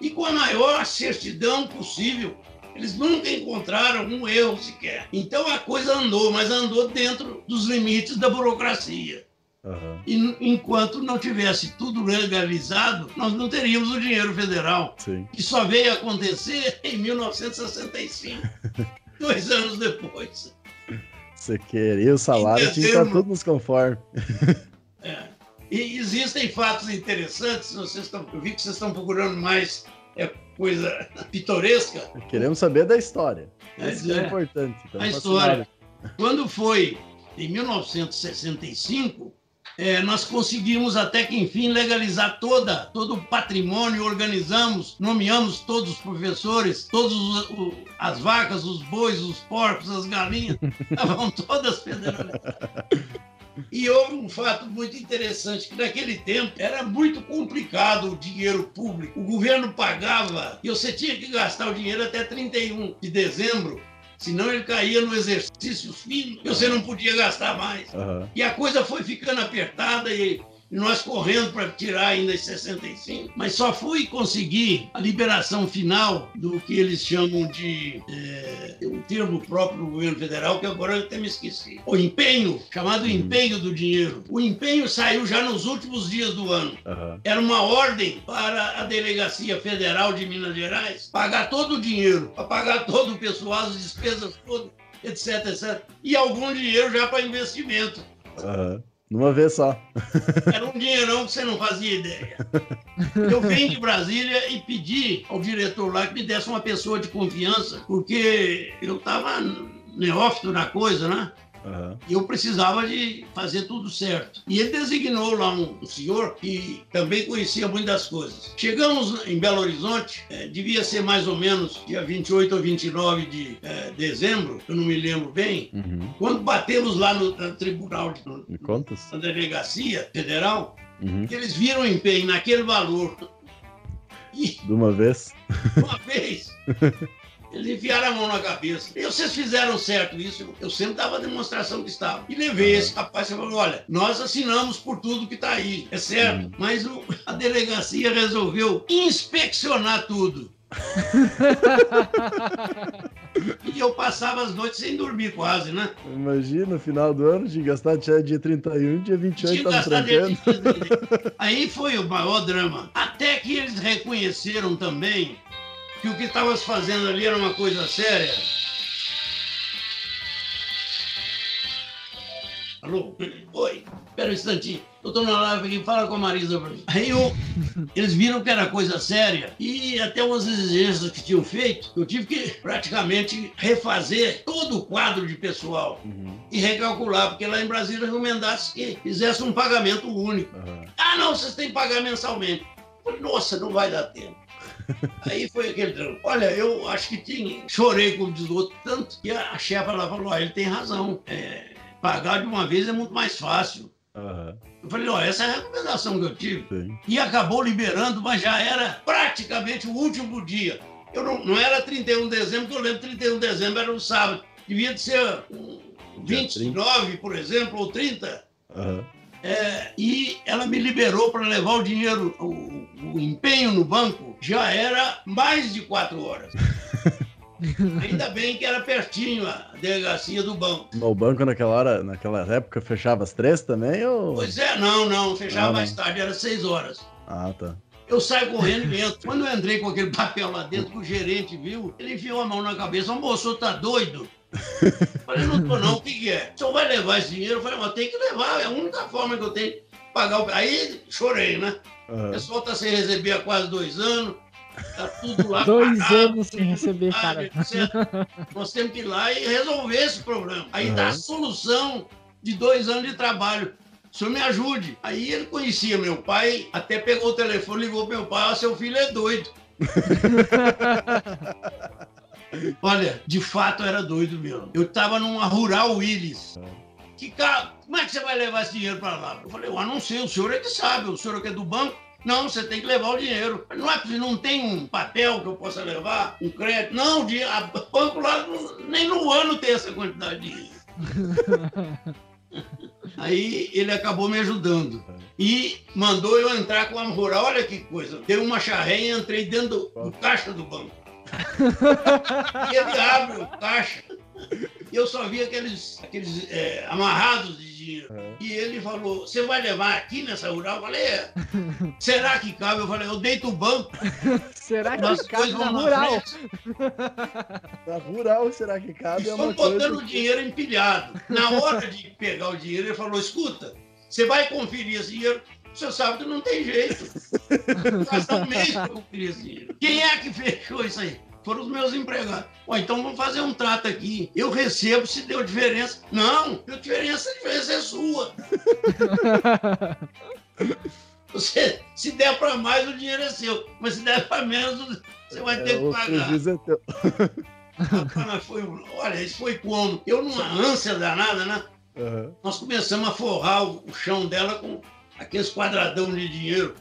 Speaker 3: e com a maior certidão possível. Eles nunca encontraram um erro sequer. Então a coisa andou, mas andou dentro dos limites da burocracia. Uhum. E enquanto não tivesse tudo legalizado, nós não teríamos o dinheiro federal, Sim. que só veio acontecer em 1965, dois anos depois.
Speaker 2: Você queria o salário, tinha que estar tudo nos conformes.
Speaker 3: É. E existem fatos interessantes, vocês estão, eu vi que vocês estão procurando mais é, coisa pitoresca.
Speaker 2: Queremos saber da história. Isso é, é importante.
Speaker 3: Então, a história. Quando foi em 1965, é, nós conseguimos até que enfim legalizar toda, todo o patrimônio, organizamos, nomeamos todos os professores, todas as vacas, os bois, os porcos, as galinhas, estavam todas federalizadas. E houve um fato muito interessante, que naquele tempo era muito complicado o dinheiro público. O governo pagava e você tinha que gastar o dinheiro até 31 de dezembro senão ele caía no exercício fino você não podia gastar mais. Uhum. E a coisa foi ficando apertada e nós correndo para tirar ainda os 65, mas só fui conseguir a liberação final do que eles chamam de é, um termo próprio do governo federal, que agora eu até me esqueci. O empenho, chamado uhum. empenho do dinheiro. O empenho saiu já nos últimos dias do ano. Uhum. Era uma ordem para a Delegacia Federal de Minas Gerais pagar todo o dinheiro, para pagar todo o pessoal, as despesas todas, etc, etc. E algum dinheiro já para investimento.
Speaker 2: Uhum. Numa vez só.
Speaker 3: Era um dinheirão que você não fazia ideia. Eu vim de Brasília e pedi ao diretor lá que me desse uma pessoa de confiança, porque eu estava neófito na coisa, né? Uhum. E eu precisava de fazer tudo certo. E ele designou lá um, senhor que também conhecia muitas coisas. Chegamos em Belo Horizonte, é, devia ser mais ou menos dia 28 ou 29 de é, dezembro, eu não me lembro bem. Uhum. Quando batemos lá no, no tribunal, de, no, na delegacia federal, uhum. eles viram empenho naquele valor.
Speaker 2: E, de uma vez?
Speaker 3: De uma vez. Eles enfiaram a mão na cabeça. E vocês fizeram certo isso. Eu sempre dava a demonstração que estava. E levei esse rapaz e falou: olha, nós assinamos por tudo que está aí. É certo. Uhum. Mas o, a delegacia resolveu inspecionar tudo. e eu passava as noites sem dormir quase, né?
Speaker 2: Imagina, no final do ano, de gastar tinha dia 31, dia 28 tava trancando.
Speaker 3: Aí foi o maior drama. Até que eles reconheceram também que o que estava se fazendo ali era uma coisa séria. Alô? Oi, espera um instantinho. Eu tô na live aqui, fala com a Marisa pra mim. Aí eu, eles viram que era coisa séria e até umas exigências que tinham feito, eu tive que praticamente refazer todo o quadro de pessoal uhum. e recalcular, porque lá em Brasília recomendasse que fizesse um pagamento único. Uhum. Ah, não, vocês têm que pagar mensalmente. Nossa, não vai dar tempo. Aí foi aquele drama. Olha, eu acho que tinha. Chorei diz o outro, tanto que a chefa lá falou: ele tem razão. É, pagar de uma vez é muito mais fácil. Uhum. Eu falei, ó, essa é a recomendação que eu tive. Sim. E acabou liberando, mas já era praticamente o último dia. Eu não, não era 31 de dezembro, que eu lembro 31 de dezembro era um sábado. Devia de ser um 29, por exemplo, ou 30. Uhum. É, e ela me liberou para levar o dinheiro, o, o, empenho no banco já era mais de quatro horas. Ainda bem que era pertinho a delegacia do banco.
Speaker 2: O banco naquela hora, naquela época, fechava às três também? Ou...
Speaker 3: Pois é, não, não, fechava ah, mais tarde, era seis horas.
Speaker 2: Ah, tá.
Speaker 3: Eu saio correndo e entro. Quando eu entrei com aquele papel lá dentro, que o gerente viu, ele enfiou a mão na cabeça. Moço, tá doido? Falei, não tô não, o que, que é? O senhor vai levar esse dinheiro? Eu falei, mas tem que levar, é a única forma que eu tenho de pagar o. Aí chorei, né? Uhum. O pessoal tá sem receber há quase dois anos. Tá tudo lá.
Speaker 1: Dois pagado, anos sem receber, cara.
Speaker 3: Nós temos que ir lá e resolver esse problema. Aí uhum. dá a solução de dois anos de trabalho. O senhor me ajude. Aí ele conhecia meu pai, até pegou o telefone, ligou pro meu pai, ah, seu filho é doido. Olha, de fato era doido mesmo. Eu estava numa Rural Willis. Que carro, como é que você vai levar esse dinheiro para lá? Eu falei, eu não sei, o senhor é que sabe, o senhor é que é do banco. Não, você tem que levar o dinheiro. Não é não tem um papel que eu possa levar, um crédito. Não, o banco lá nem no ano tem essa quantidade de dinheiro. Aí ele acabou me ajudando. e mandou eu entrar com a rural. Olha que coisa. Dei uma charré e entrei dentro do, do caixa do banco. E ele abre o caixa e eu só vi aqueles, aqueles é, amarrados de dinheiro. Uhum. E ele falou: Você vai levar aqui nessa rural? Eu falei: é. Será que cabe? Eu falei: Eu deito o banco.
Speaker 1: será que Nós cabe na rural?
Speaker 2: Na rural, será que cabe?
Speaker 3: Estão é botando o dinheiro empilhado. Na hora de pegar o dinheiro, ele falou: Escuta, você vai conferir esse dinheiro. O senhor sabe que não tem jeito. Para conferir esse dinheiro. Quem é que fechou isso aí? foram os meus empregados. Ó, então vamos fazer um trato aqui. Eu recebo se deu diferença. Não, deu diferença, a diferença é sua. Você, se der para mais, o dinheiro é seu. Mas se der para menos, você vai ter é, que pagar. É teu. Rapaz, foi, olha, isso foi como? Eu, numa ânsia danada, né? Uhum. Nós começamos a forrar o, o chão dela com aqueles quadradão de dinheiro.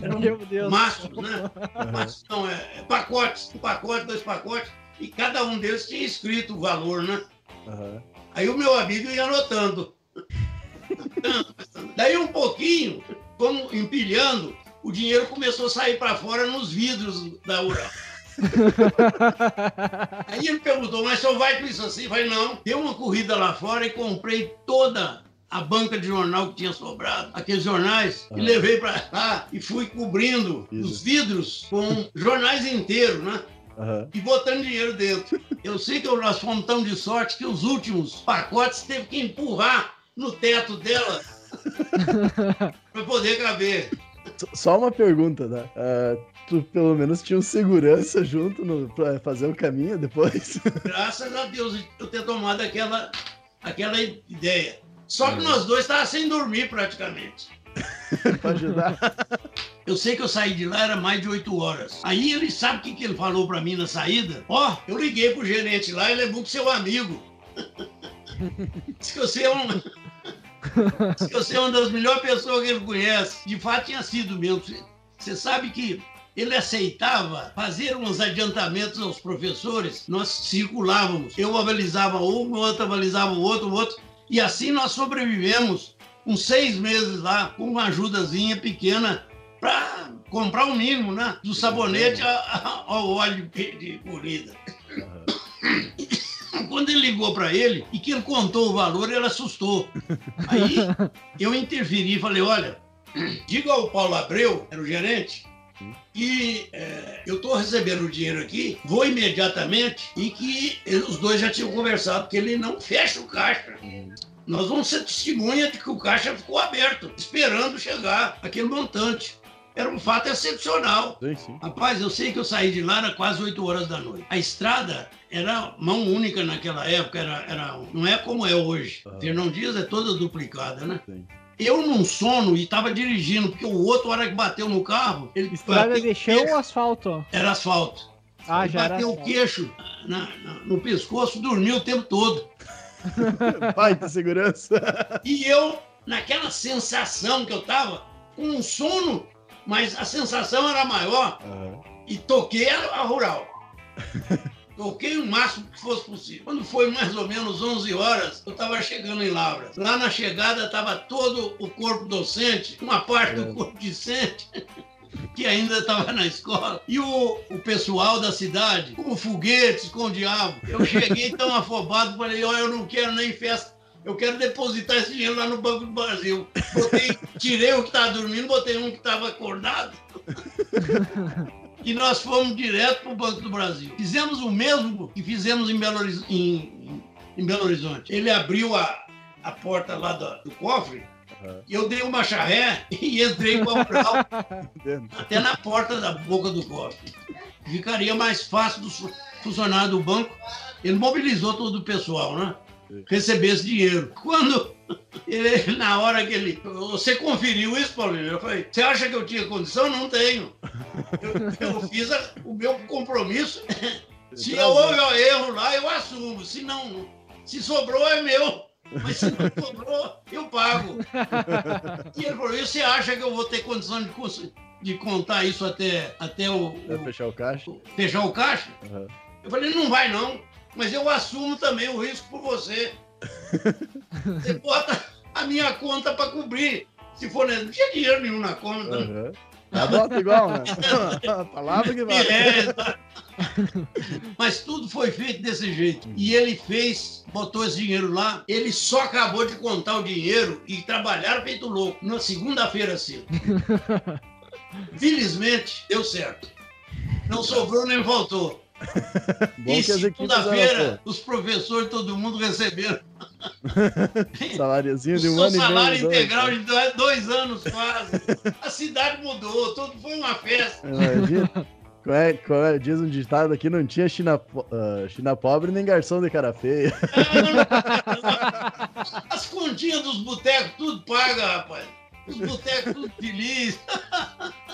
Speaker 3: Eram Meu Deus. maços, né? Maços, não, é, é, pacotes, um pacote, dois pacotes, e cada um deles tinha escrito o valor, né? Uhum. Aí o meu amigo ia anotando. Daí um pouquinho, como empilhando, o dinheiro começou a sair para fora nos vidros da Ural. Aí ele perguntou, mas só vai com isso assim? Eu falei, não. Deu uma corrida lá fora e comprei toda a banca de jornal que tinha sobrado, aqueles jornais, e levei para lá e fui cobrindo os vidros com jornais inteiros, né? Uhum. E botando dinheiro dentro. Eu sei que nós fomos tão de sorte que os últimos pacotes teve que empurrar no teto dela para poder caber.
Speaker 2: Só uma pergunta, né? Uh, tu pelo menos tinha um segurança junto no, pra fazer o caminho depois?
Speaker 3: Graças a Deus eu ter tomado aquela, aquela ideia. Só que nós dois estávamos sem dormir praticamente.
Speaker 2: para ajudar.
Speaker 3: Eu sei que eu saí de lá, era mais de oito horas. Aí ele sabe o que, que ele falou para mim na saída? Ó, oh, eu liguei pro gerente lá, ele é muito seu amigo. Diz que você é um. Diz que você é uma das melhores pessoas que ele conhece. De fato, tinha sido mesmo. Você sabe que ele aceitava fazer uns adiantamentos aos professores, nós circulávamos. Eu avalizava um, o outro avalizava o outro, o outro e assim nós sobrevivemos uns seis meses lá, com uma ajudazinha pequena para comprar o mínimo, né? Do sabonete ao óleo de comida. Quando ele ligou para ele e que ele contou o valor, ele assustou. Aí eu interferi e falei: olha, diga ao Paulo Abreu, era o gerente, que é, eu estou recebendo o dinheiro aqui, vou imediatamente e que os dois já tinham conversado que ele não fecha o caixa. Nós vamos ser testemunha de que o caixa ficou aberto, esperando chegar aquele montante. Era um fato excepcional. Sim, sim. Rapaz, eu sei que eu saí de lá, era quase 8 horas da noite. A estrada era mão única naquela época, era, era, não é como é hoje. Uhum. Fernão Dias é toda duplicada, né? Sim. Eu num sono e estava dirigindo, porque o outro, hora que bateu no carro. Ele
Speaker 1: Estrada de chão ou asfalto?
Speaker 3: Era asfalto.
Speaker 1: Ah,
Speaker 3: ele
Speaker 1: já
Speaker 3: bateu
Speaker 1: era
Speaker 3: o queixo na, na, no pescoço, dormiu o tempo todo.
Speaker 2: Pai de segurança.
Speaker 3: E eu, naquela sensação que eu tava, com um sono, mas a sensação era maior, uhum. e toquei a, a rural. Toquei o máximo que fosse possível. Quando foi mais ou menos 11 horas, eu estava chegando em Lavras. Lá na chegada estava todo o corpo docente, uma parte do é. corpo discente, que ainda estava na escola, e o, o pessoal da cidade, com foguetes, com o diabo. Eu cheguei tão afobado, falei, olha, eu não quero nem festa eu quero depositar esse dinheiro lá no Banco do Brasil. Botei, tirei o que estava dormindo, botei um que estava acordado e nós fomos direto para o Banco do Brasil. Fizemos o mesmo que fizemos em Belo, em, em Belo Horizonte. Ele abriu a, a porta lá do, do cofre, uhum. eu dei uma charré e entrei com a Ural até na porta da boca do cofre. Ficaria mais fácil do funcionário do banco. Ele mobilizou todo o pessoal, né? Receber esse dinheiro. Quando ele, na hora que ele. Você conferiu isso, Paulinho? Eu falei, você acha que eu tinha condição? Não tenho. Eu, eu fiz a, o meu compromisso. Se houve erro lá, eu assumo. Se não, se sobrou, é meu. Mas se não sobrou, eu pago. E ele falou: e você acha que eu vou ter condição de, de contar isso até, até o,
Speaker 2: o. fechar o caixa?
Speaker 3: Fechar o caixa? Uhum. Eu falei: não vai não. Mas eu assumo também o risco por você. Você bota a minha conta para cobrir. Se for, não tinha dinheiro nenhum na conta.
Speaker 2: Uhum. Adota igual, né? A palavra que vale.
Speaker 3: É, mas tudo foi feito desse jeito. E ele fez, botou esse dinheiro lá. Ele só acabou de contar o dinheiro e trabalharam feito louco. Na segunda-feira cedo. Felizmente, deu certo. Não sobrou nem faltou.
Speaker 2: Bom
Speaker 3: e
Speaker 2: que as equipes
Speaker 3: segunda-feira, os professores, todo mundo receberam
Speaker 2: Saláriozinho de um ano e meio.
Speaker 3: salário
Speaker 2: dois,
Speaker 3: integral
Speaker 2: né?
Speaker 3: de dois, dois anos quase. A cidade mudou, tudo foi uma festa.
Speaker 2: Imagina. Qual é, qual é, diz um ditado aqui, não tinha China, ah, China pobre nem garçom de cara feia.
Speaker 3: As continhas dos botecos, tudo paga, rapaz. Os botecos tudo felizes.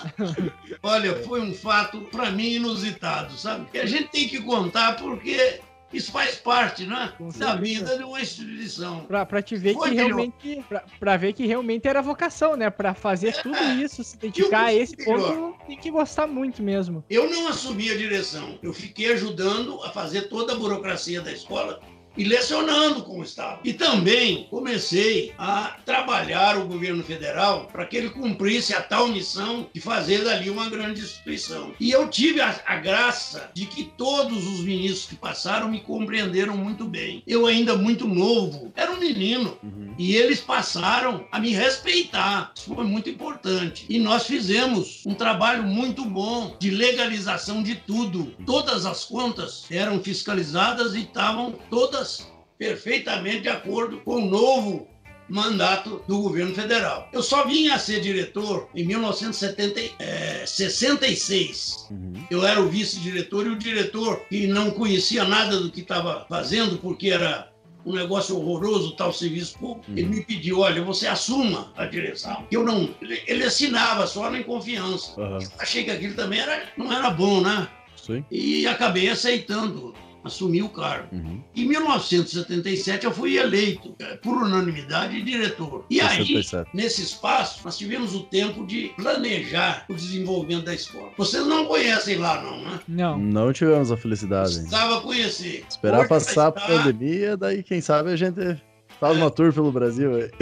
Speaker 3: Olha, foi um fato, para mim, inusitado, sabe? E a gente tem que contar porque isso faz parte, né? Da vida de uma instituição.
Speaker 1: Pra, pra te ver
Speaker 3: Foi
Speaker 1: que
Speaker 3: melhor.
Speaker 1: realmente. Pra ver que realmente era vocação, né? Pra fazer tudo isso, se dedicar a esse ponto, tem que gostar muito mesmo.
Speaker 3: Eu não assumi a direção. Eu fiquei ajudando a fazer toda a burocracia da escola e lecionando com o Estado. E também comecei a trabalhar o governo federal para que ele cumprisse a tal missão de fazer dali uma grande instituição. E eu tive a, a graça de que todos os ministros que passaram me compreenderam muito bem. Eu ainda muito novo, era um menino.
Speaker 2: Uhum.
Speaker 3: E eles passaram a me respeitar. Isso foi muito importante. E nós fizemos um trabalho muito bom de legalização de tudo. Todas as contas eram fiscalizadas e estavam todas perfeitamente de acordo com o novo mandato do governo federal. Eu só vim a ser diretor em 1966.
Speaker 2: Uhum.
Speaker 3: Eu era o vice-diretor e o diretor, que não conhecia nada do que estava fazendo, porque era um negócio horroroso, tal serviço público,
Speaker 2: Uhum.
Speaker 3: ele me pediu, olha, você assuma a direção. Eu não, ele- ele assinava só em confiança.
Speaker 2: Aham.
Speaker 3: Achei que aquilo também era, não era bom, né?
Speaker 2: Sim.
Speaker 3: E acabei aceitando assumir o cargo.
Speaker 2: Uhum.
Speaker 3: Em 1977 eu fui eleito, eh, por unanimidade, diretor. E aí,
Speaker 2: 67.
Speaker 3: nesse espaço, nós tivemos o tempo de planejar o desenvolvimento da escola. Vocês não conhecem lá, não, né?
Speaker 1: Não.
Speaker 2: Não tivemos a felicidade.
Speaker 3: Precisava conhecer.
Speaker 2: Esperar
Speaker 3: Hoje
Speaker 2: passar a pandemia, daí quem sabe a gente faz uma tour pelo Brasil. aí.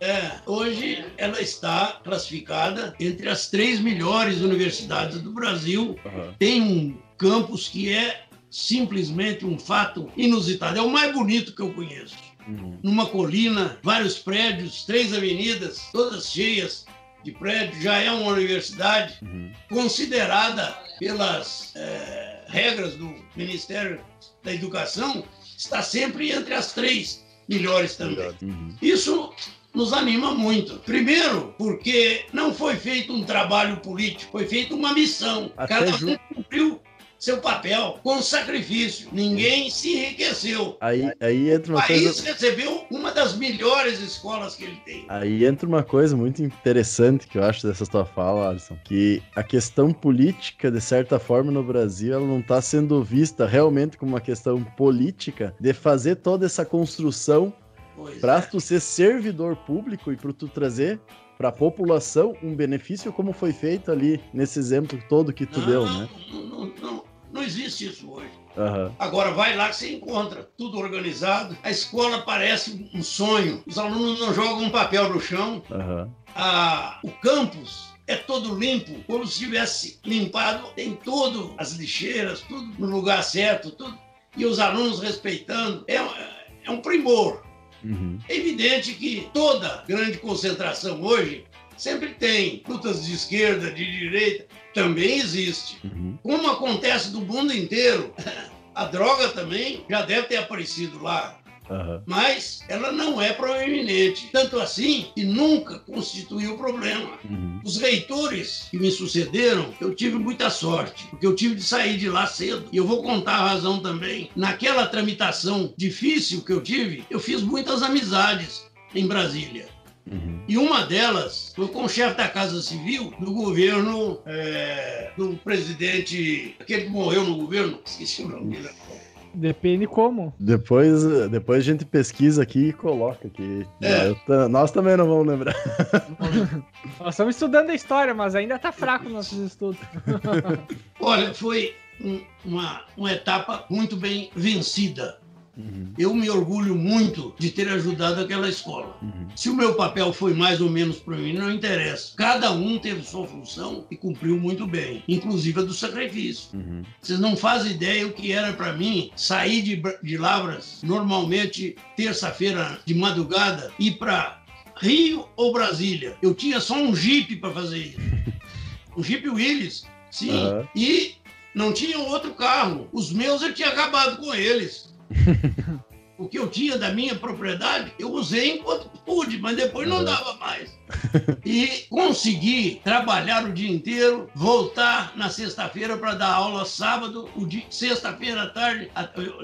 Speaker 3: É, hoje ela está classificada entre as três melhores universidades do Brasil.
Speaker 2: Aham.
Speaker 3: Tem um campus que é simplesmente um fato inusitado. É o mais bonito que eu conheço.
Speaker 2: Uhum.
Speaker 3: numa colina, vários prédios, três avenidas, todas cheias de prédios, já é uma universidade
Speaker 2: Uhum.
Speaker 3: considerada pelas eh, regras do Ministério da Educação, está sempre entre as três melhores também.
Speaker 2: Uhum.
Speaker 3: Isso nos anima muito. Primeiro, porque não foi feito um trabalho político, foi feita uma missão.
Speaker 2: Até
Speaker 3: Cada um cumpriu seu papel com sacrifício. Ninguém se enriqueceu.
Speaker 2: Aí, aí entra
Speaker 3: O
Speaker 2: uma
Speaker 3: país
Speaker 2: coisa.
Speaker 3: recebeu uma das melhores escolas que ele tem.
Speaker 2: Aí entra uma coisa muito interessante que eu acho dessa tua fala, Alisson, que a questão política, de certa forma, no Brasil, ela não está sendo vista realmente como uma questão política de fazer toda essa construção para
Speaker 3: é.
Speaker 2: tu ser servidor público e para tu trazer para a população um benefício como foi feito ali nesse exemplo todo que tu
Speaker 3: não,
Speaker 2: deu,
Speaker 3: não,
Speaker 2: né?
Speaker 3: Não, não, não, não existe isso hoje.
Speaker 2: Aham.
Speaker 3: Agora vai lá que você encontra tudo organizado. A escola parece um sonho. Os alunos não jogam um papel no chão.
Speaker 2: Aham.
Speaker 3: A- o campus é todo limpo, como se tivesse limpado. Tem tudo, as lixeiras, tudo no lugar certo, tudo. E os alunos respeitando. É, um- é um primor.
Speaker 2: Uhum.
Speaker 3: É evidente que toda grande concentração hoje sempre tem lutas de esquerda, de direita, também existe.
Speaker 2: Uhum.
Speaker 3: Como acontece do mundo inteiro, a droga também já deve ter aparecido lá,
Speaker 2: Aham.
Speaker 3: mas ela não é proeminente. Tanto assim que nunca constituiu problema.
Speaker 2: Uhum.
Speaker 3: Os reitores que me sucederam, eu tive muita sorte, porque eu tive de sair de lá cedo. E eu vou contar a razão também. Naquela tramitação difícil que eu tive, eu fiz muitas amizades em Brasília.
Speaker 2: Uhum.
Speaker 3: E uma delas foi com o chefe da Casa Civil do governo é, do presidente, aquele que morreu no governo, esqueci o nome dele.
Speaker 1: Depende como.
Speaker 2: Depois, depois a gente pesquisa aqui e coloca aqui.
Speaker 3: É.
Speaker 2: Nós também não vamos lembrar.
Speaker 1: Nós estamos estudando a história, mas ainda tá fraco nossos estudos.
Speaker 3: Olha, foi um- uma, uma etapa muito bem vencida. Uhum. Eu me orgulho muito de ter ajudado aquela escola. Uhum. Se o meu papel foi mais ou menos para mim, não interessa. Cada um teve sua função e cumpriu muito bem, inclusive a do sacrifício. Uhum. Vocês não fazem ideia o que era para mim sair de, de Lavras, normalmente terça-feira de madrugada, ir para Rio ou Brasília. Eu tinha só um Jeep para fazer isso. Um Jeep Willys, sim. E não tinha outro carro. Os meus eu tinha acabado com eles. o que eu tinha da minha propriedade, eu usei enquanto pude, mas depois não dava mais. E consegui trabalhar o dia inteiro, voltar na sexta-feira para dar aula sábado, sexta-feira à tarde,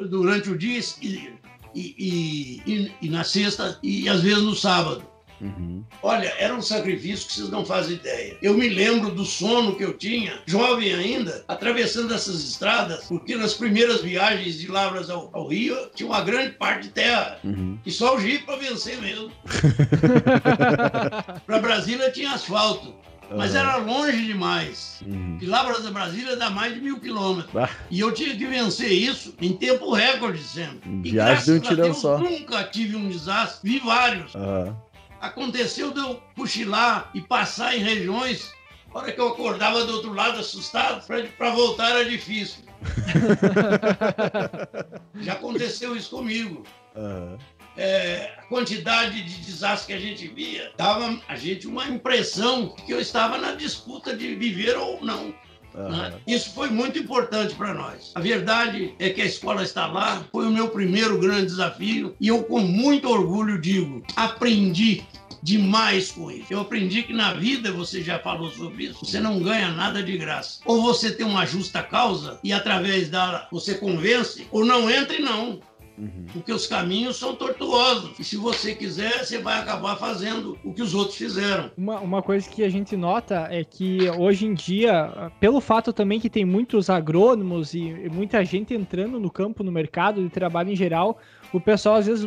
Speaker 3: durante o dia e, e, e, e na sexta e às vezes no sábado. Uhum. Olha, era um sacrifício que vocês não fazem ideia. Eu me lembro do sono que eu tinha, jovem ainda, atravessando essas estradas, porque nas primeiras viagens de Lavras ao, ao Rio tinha uma grande parte de terra. Uhum. E só o Jeep para vencer mesmo. para Brasília tinha asfalto. Mas uhum. era longe demais. Uhum. De Lavras a Brasília dá mais de mil quilômetros. Ah. E eu tinha que vencer isso em tempo recorde sempre.
Speaker 2: Viagem de um tirão só.
Speaker 3: nunca tive um desastre. Vi vários. Uhum. Aconteceu de eu cochilar e passar em regiões, a hora que eu acordava do outro lado assustado, para voltar era difícil. Já aconteceu isso comigo. Uhum. É, a quantidade de desastres que a gente via dava a gente uma impressão que eu estava na disputa de viver ou não. Uhum. Isso foi muito importante para nós. A verdade é que a escola está lá, foi o meu primeiro grande desafio e eu, com muito orgulho, digo: aprendi demais com isso. Eu aprendi que na vida, você já falou sobre isso, você não ganha nada de graça. Ou você tem uma justa causa e através dela você convence, ou não entre não. Uhum. Porque os caminhos são tortuosos. E se você quiser, você vai acabar fazendo o que os outros fizeram.
Speaker 1: Uma, uma coisa que a gente nota é que hoje em dia, pelo fato também que tem muitos agrônomos e, e muita gente entrando no campo, no mercado de trabalho em geral, o pessoal às vezes,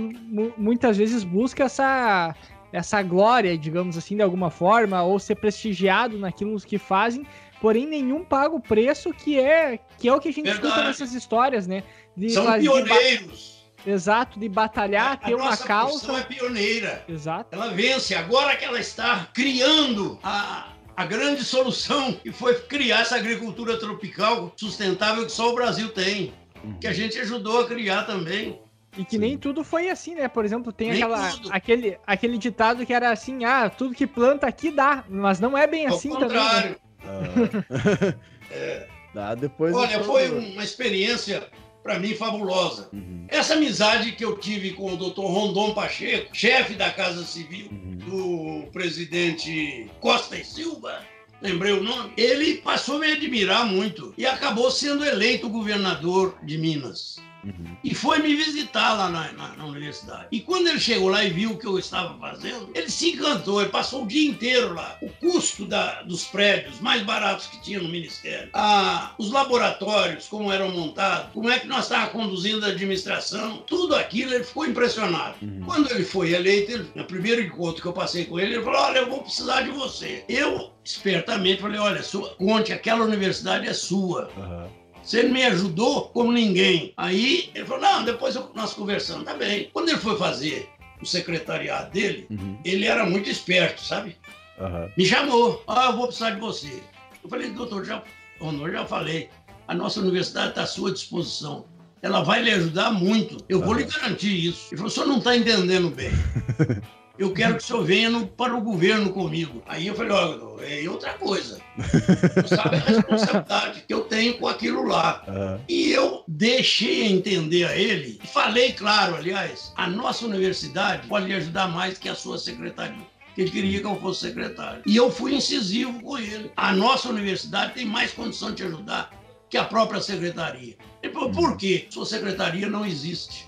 Speaker 1: muitas vezes busca essa essa glória, digamos assim, de alguma forma, ou ser prestigiado naquilo que fazem, porém nenhum paga o preço que é que é o que a gente Verdade. escuta nessas histórias, né?
Speaker 3: De São pioneiros.
Speaker 1: Exato, de batalhar, a, ter a uma causa.
Speaker 3: é pioneira.
Speaker 1: Exato.
Speaker 3: Ela vence. Agora que ela está criando a, a grande solução que foi criar essa agricultura tropical sustentável que só o Brasil tem, que a gente ajudou a criar também.
Speaker 1: E que Sim. nem tudo foi assim, né? Por exemplo, tem aquela, aquele, aquele ditado que era assim: ah, tudo que planta aqui dá, mas não é bem Ao assim contrário. também.
Speaker 2: Né? Ah. é. Dá depois.
Speaker 3: Olha, foi uma experiência para mim fabulosa. Uhum. Essa amizade que eu tive com o Dr. Rondon Pacheco, chefe da Casa Civil uhum. do presidente Costa e Silva, lembrei o nome, ele passou a me admirar muito e acabou sendo eleito governador de Minas. Uhum. E foi me visitar lá na, na, na, universidade. E quando ele chegou lá e viu o que eu estava fazendo, ele se encantou, ele passou o dia inteiro lá. O custo da, dos prédios mais baratos que tinha no Ministério, a, os laboratórios, como eram montados, como é que nós estávamos conduzindo a administração, tudo aquilo, ele ficou impressionado. Uhum. Quando ele foi eleito, ele, no primeiro encontro que eu passei com ele, ele falou: Olha, eu vou precisar de você. Eu, espertamente, falei: Olha, sua, conte, aquela universidade é sua. Uhum. Você me ajudou como ninguém. Aí ele falou: não, depois nós conversamos, tá bem. Quando ele foi fazer o secretariado dele, uhum. ele era muito esperto, sabe? Uhum. Me chamou: ah, eu vou precisar de você. Eu falei: doutor, já, Honor, já falei, a nossa universidade está à sua disposição. Ela vai lhe ajudar muito. Eu vou lhe garantir isso. Ele falou: o senhor não está entendendo bem. eu quero que o senhor venha no, para o governo comigo. Aí eu falei, olha, é outra coisa. Você sabe a responsabilidade que eu tenho com aquilo lá. Uhum. E eu deixei entender a ele, e falei claro, aliás, a nossa universidade pode lhe ajudar mais que a sua secretaria. Ele queria que eu fosse secretário. E eu fui incisivo com ele. A nossa universidade tem mais condição de te ajudar que a própria secretaria. Ele falou, por quê? Sua secretaria não existe.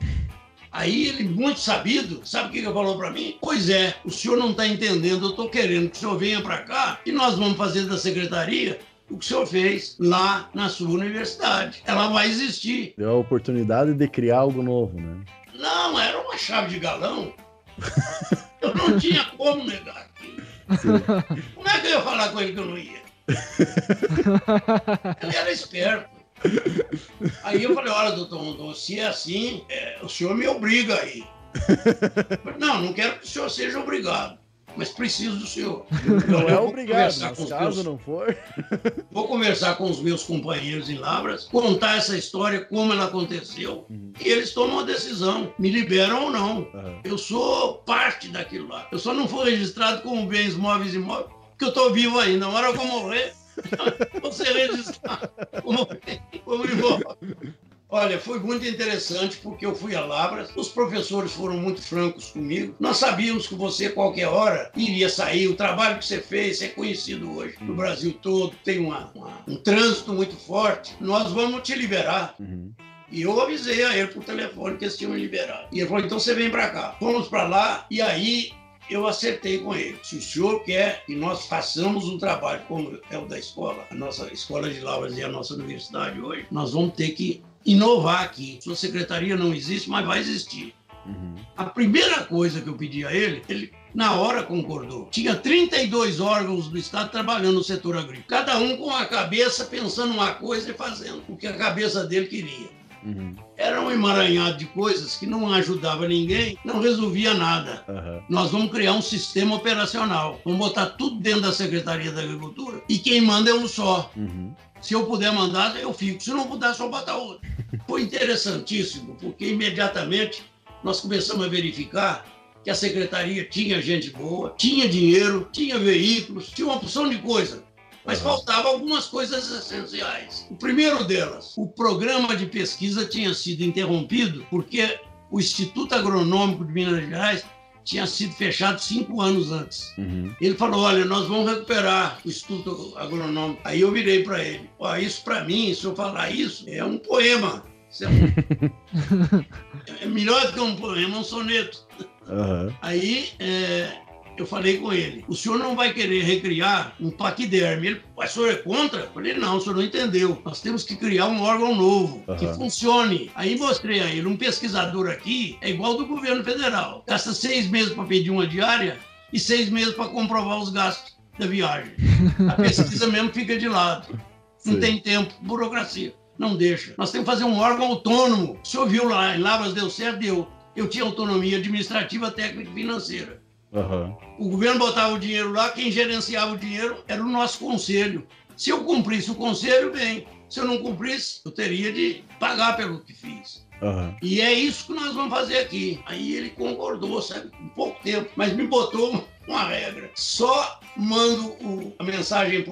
Speaker 3: Aí ele, muito sabido, sabe o que ele falou para mim? Pois é, o senhor não está entendendo, eu estou querendo que o senhor venha para cá e nós vamos fazer da secretaria o que o senhor fez lá na sua universidade. Ela vai existir.
Speaker 2: Deu a oportunidade de criar algo novo, né?
Speaker 3: Não, era uma chave de galão. eu não tinha como negar aquilo. Como é que eu ia falar com ele que eu não ia? ele era esperto. Aí eu falei, olha, doutor Rondon, se é assim, é, o senhor me obriga aí. Não, não quero que o senhor seja obrigado mas preciso do senhor.
Speaker 2: Não é obrigado, mas caso meus... não for.
Speaker 3: Vou conversar com os meus companheiros em Lavras, contar essa história, como ela aconteceu, uhum. e eles tomam a decisão, me liberam ou não. Uhum. Eu sou parte daquilo lá. Eu só não fui registrado como bens móveis e imóveis, porque eu estou vivo ainda. Na hora que eu morrer, vou ser registrado como, como imóvel. Olha, foi muito interessante porque eu fui a Labras, os professores foram muito francos comigo. Nós sabíamos que você, qualquer hora, iria sair. O trabalho que você fez é conhecido hoje no Brasil todo, tem uma, uma, um trânsito muito forte. Nós vamos te liberar. Uhum. E eu avisei a ele por telefone que eles tinham me liberado. E ele falou: então você vem para cá. Fomos para lá e aí eu acertei com ele. Se o senhor quer que nós façamos um trabalho como é o da escola, a nossa escola de Lavras e a nossa universidade hoje, nós vamos ter que inovar aqui. Sua secretaria não existe, mas vai existir. Uhum. A primeira coisa que eu pedi a ele, ele na hora concordou. Tinha 32 órgãos do Estado trabalhando no setor agrícola, cada um com a cabeça pensando uma coisa e fazendo o que a cabeça dele queria. Uhum. Era um emaranhado de coisas que não ajudava ninguém, não resolvia nada. Uhum. Nós vamos criar um sistema operacional. Vamos botar tudo dentro da Secretaria da Agricultura e quem manda é um só. Uhum. Se eu puder mandar, eu fico. Se não puder, só botar outro. Foi interessantíssimo, porque imediatamente nós começamos a verificar que a secretaria tinha gente boa, tinha dinheiro, tinha veículos, tinha uma opção de coisa. Mas uhum. faltavam algumas coisas essenciais. O primeiro delas, o programa de pesquisa tinha sido interrompido porque o Instituto Agronômico de Minas Gerais tinha sido fechado cinco anos antes. Uhum. Ele falou: Olha, nós vamos recuperar o Instituto Agronômico. Aí eu virei para ele: Ó, Isso para mim, se eu falar isso, é um poema. É, é, melhor do que um poema, um soneto. Uhum. Aí é, eu falei com ele, o senhor não vai querer recriar um paquiderme. Ele, o senhor é contra? Eu falei, não, o senhor não entendeu. Nós temos que criar um órgão novo, uhum. que funcione. Aí mostrei a ele, um pesquisador aqui é igual do governo federal. Gasta seis meses para pedir uma diária e seis meses para comprovar os gastos da viagem. A pesquisa mesmo fica de lado. Não Sim. tem tempo, burocracia. Não deixa. Nós temos que fazer um órgão autônomo. O senhor viu lá, em Lavras deu certo? Deu. Eu tinha autonomia administrativa, técnica e financeira. Uhum. O governo botava o dinheiro lá, quem gerenciava o dinheiro era o nosso conselho. Se eu cumprisse o conselho, bem. Se eu não cumprisse, eu teria de pagar pelo que fiz. Uhum. E é isso que nós vamos fazer aqui. Aí ele concordou, sabe, em pouco tempo, mas me botou uma regra. Só mando o, a mensagem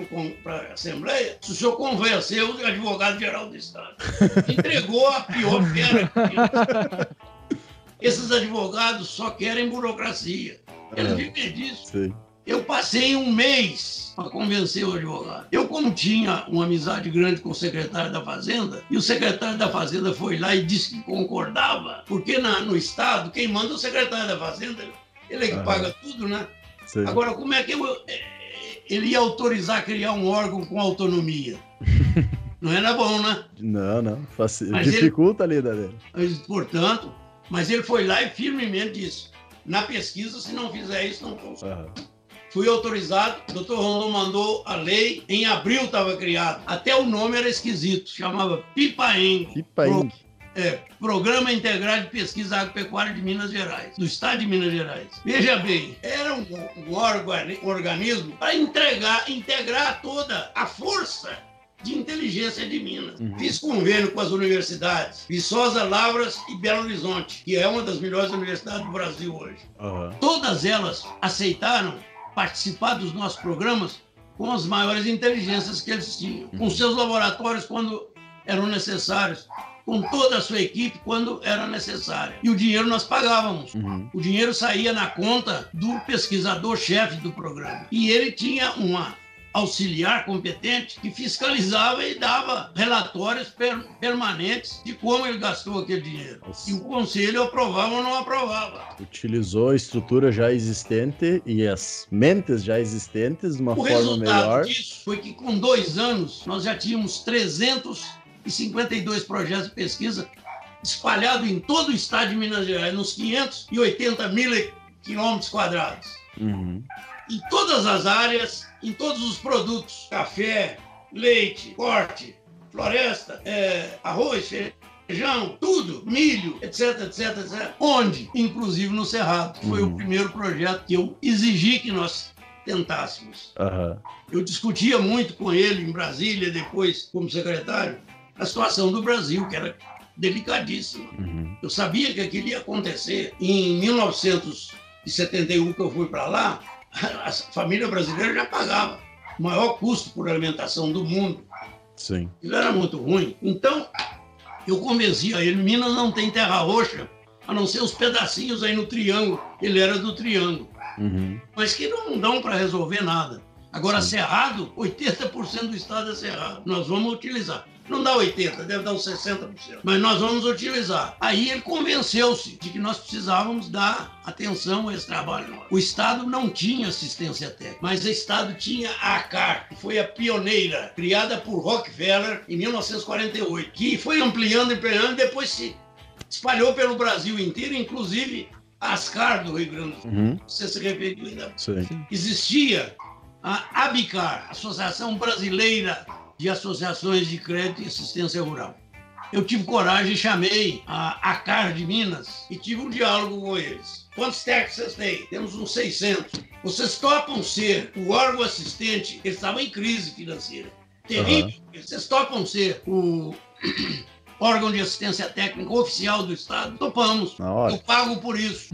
Speaker 3: para a Assembleia se o senhor convencer o advogado-geral do Estado. Entregou a pior pedra. Esses advogados só querem burocracia. Eles vivem disso. Sim. Eu passei um mês para convencer o advogado. Eu, como tinha uma amizade grande com o secretário da Fazenda, e o secretário da Fazenda foi lá e disse que concordava, porque na, no Estado, quem manda é o secretário da Fazenda, ele é que paga tudo, né? Sim. Agora, como é que eu, é, ele ia autorizar criar um órgão com autonomia? Não era bom, né?
Speaker 2: Não, não. Faci... Dificulta ele, a lida dele.
Speaker 3: Mas, portanto, mas ele foi lá e firmemente disse: na pesquisa, se não fizer isso, não funciona. Uhum. Fui autorizado, o doutor Rondon mandou a lei, em abril estava criado. Até o nome era esquisito, chamava PIPAENG.
Speaker 2: PIPAENG.
Speaker 3: Pro, é, Programa Integrado de Pesquisa Agropecuária de Minas Gerais, do Estado de Minas Gerais. Veja bem, era um, um, órgão, um organismo para entregar, integrar toda a força de inteligência de Minas. Uhum. Fiz convênio com as universidades Viçosa, Lavras e Belo Horizonte, que é uma das melhores universidades do Brasil hoje. Uhum. Todas elas aceitaram participar dos nossos programas com as maiores inteligências que eles tinham, uhum. com seus laboratórios quando eram necessários, com toda a sua equipe quando era necessária. E o dinheiro nós pagávamos. Uhum. O dinheiro saía na conta do pesquisador-chefe do programa. E ele tinha uma auxiliar competente que fiscalizava e dava relatórios per permanentes de como ele gastou aquele dinheiro. Nossa. E o conselho aprovava ou não aprovava.
Speaker 2: Utilizou a estrutura já existente e as mentes já existentes de uma o forma melhor. O
Speaker 3: disso foi que com dois anos nós já tínhamos 352 projetos de pesquisa espalhados em todo o estado de Minas Gerais, nos 580 mil quilômetros quadrados. Uhum. Em todas as áreas em todos os produtos: café, leite, corte, floresta, é, arroz, feijão, tudo, milho, etc, etc, etc. Onde? Inclusive no Cerrado. Foi uhum. o primeiro projeto que eu exigi que nós tentássemos.
Speaker 2: Uhum.
Speaker 3: Eu discutia muito com ele em Brasília, depois como secretário, a situação do Brasil, que era delicadíssima. Uhum. Eu sabia que aquilo ia acontecer. Em 1971, que eu fui para lá, a família brasileira já pagava o maior custo por alimentação do mundo.
Speaker 2: Sim.
Speaker 3: Isso era muito ruim. Então, eu convencia ele, Minas não tem terra roxa, a não ser os pedacinhos aí no triângulo. Ele era do triângulo. Uhum. Mas que não dão para resolver nada. Agora, Sim. cerrado, 80% do estado é cerrado. Nós vamos utilizar. Não dá 80%, deve dar uns 60%. Mas nós vamos utilizar. Aí ele convenceu-se de que nós precisávamos dar atenção a esse trabalho. O Estado não tinha assistência técnica, mas o Estado tinha a ACAR, que foi a pioneira, criada por Rockefeller em 1948, que foi ampliando, ampliando, e depois se espalhou pelo Brasil inteiro, inclusive a ASCAR do Rio Grande do Sul. Uhum. Você se referiu ainda.
Speaker 2: Sim.
Speaker 3: Existia a ABICAR, Associação Brasileira de Associações de Crédito e Assistência Rural. Eu tive coragem e chamei a ACAR de Minas e tive um diálogo com eles. Quantos técnicos vocês têm? Temos uns 600. Vocês topam ser o órgão assistente? Eles estavam em crise financeira. Terrível. Uhum. Vocês topam ser o órgão de assistência técnica oficial do Estado, topamos. Eu pago por isso.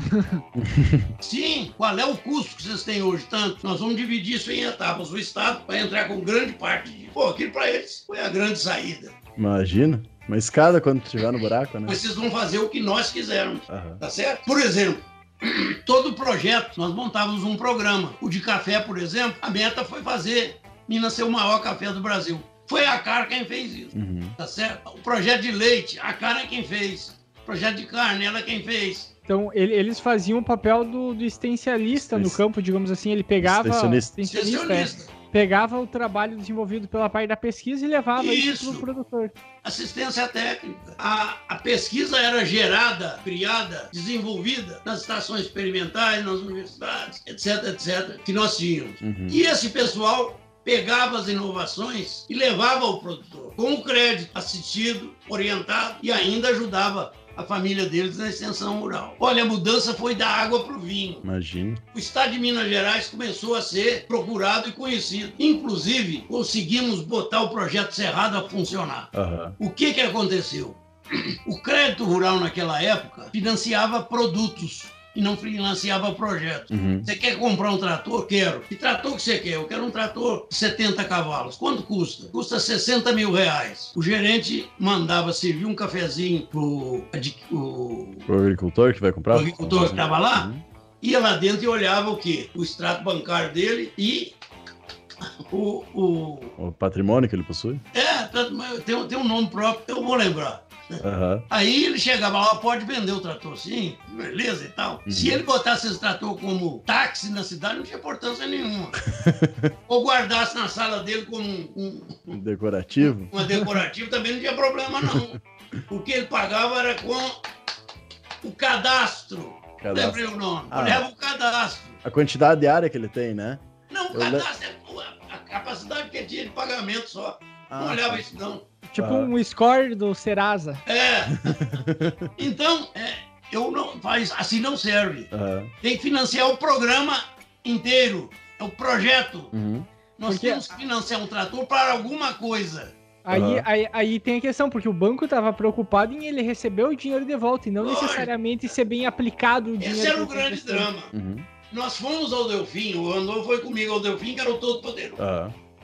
Speaker 3: Sim, qual é o custo que vocês têm hoje? Tanto. Nós vamos dividir isso em etapas. O Estado vai entrar com grande parte disso. Pô, aquilo para eles foi a grande saída.
Speaker 2: Imagina. Uma escada quando estiver no buraco, né?
Speaker 3: Vocês vão fazer o que nós quisermos. Uhum. Tá certo? Por exemplo, todo projeto, nós montávamos um programa. O de café, por exemplo, a meta foi fazer Minas ser o maior café do Brasil. Foi a cara quem fez isso, uhum. tá certo? O projeto de leite, a cara é quem fez. O projeto de carne, ela é quem fez.
Speaker 1: Então, ele, eles faziam o papel do, do extensialista no campo, digamos assim. Ele pegava.
Speaker 2: Extensionista.
Speaker 1: extensionista é, pegava o trabalho desenvolvido pela parte da pesquisa e levava isso, isso para o produtor.
Speaker 3: Assistência técnica. A, a pesquisa era gerada, criada, desenvolvida nas estações experimentais, nas universidades, etc, etc, que nós tínhamos. Uhum. E esse pessoal pegava as inovações e levava ao produtor, com o crédito assistido, orientado e ainda ajudava a família deles na extensão rural. Olha, a mudança foi da água para o vinho.
Speaker 2: Imagina.
Speaker 3: O estado de Minas Gerais começou a ser procurado e conhecido. Inclusive, conseguimos botar o projeto Cerrado a funcionar. Uhum. O que, que aconteceu? O crédito rural naquela época financiava produtos e não financiava projetos. Uhum. Você quer comprar um trator? Quero. Que trator que você quer? Eu quero um trator de 70 cavalos. Quanto custa? Custa 60 mil reais. O gerente mandava servir um cafezinho pro,
Speaker 2: o, pro agricultor que vai comprar? O
Speaker 3: agricultor que estava lá. Uhum. Ia lá dentro e olhava o quê? O extrato bancário dele e o, o...
Speaker 2: o patrimônio que ele possui?
Speaker 3: É, tem, tem um nome próprio, eu vou lembrar. Uhum. Aí ele chegava lá, pode vender o trator sim, beleza e tal. Uhum. Se ele botasse esse trator como táxi na cidade, não tinha importância nenhuma. Ou guardasse na sala dele como um,
Speaker 2: um decorativo.
Speaker 3: Um, decorativo também não tinha problema, não. O que ele pagava era com o cadastro. cadastro. Lembrei o nome. Ah, Olhava o cadastro.
Speaker 2: A quantidade de área que ele tem, né?
Speaker 3: Não, o cadastro le... é a capacidade que ele tinha de pagamento só. Ah, não olhava tá. isso, não.
Speaker 1: Tipo ah. um score do Serasa.
Speaker 3: É. Então, é, eu não faz assim não serve. Uhum. Tem que financiar o programa inteiro, é o projeto. Uhum. Nós porque... temos que financiar um trator para alguma coisa.
Speaker 1: Aí, uhum. aí, aí, tem a questão, porque o banco estava preocupado em ele receber o dinheiro de volta e não Lógico. necessariamente ser bem aplicado o dinheiro.
Speaker 3: Esse era o grande drama. Uhum. Nós fomos ao Delfim, o Andor foi comigo ao Delfim, que era o todo poderoso.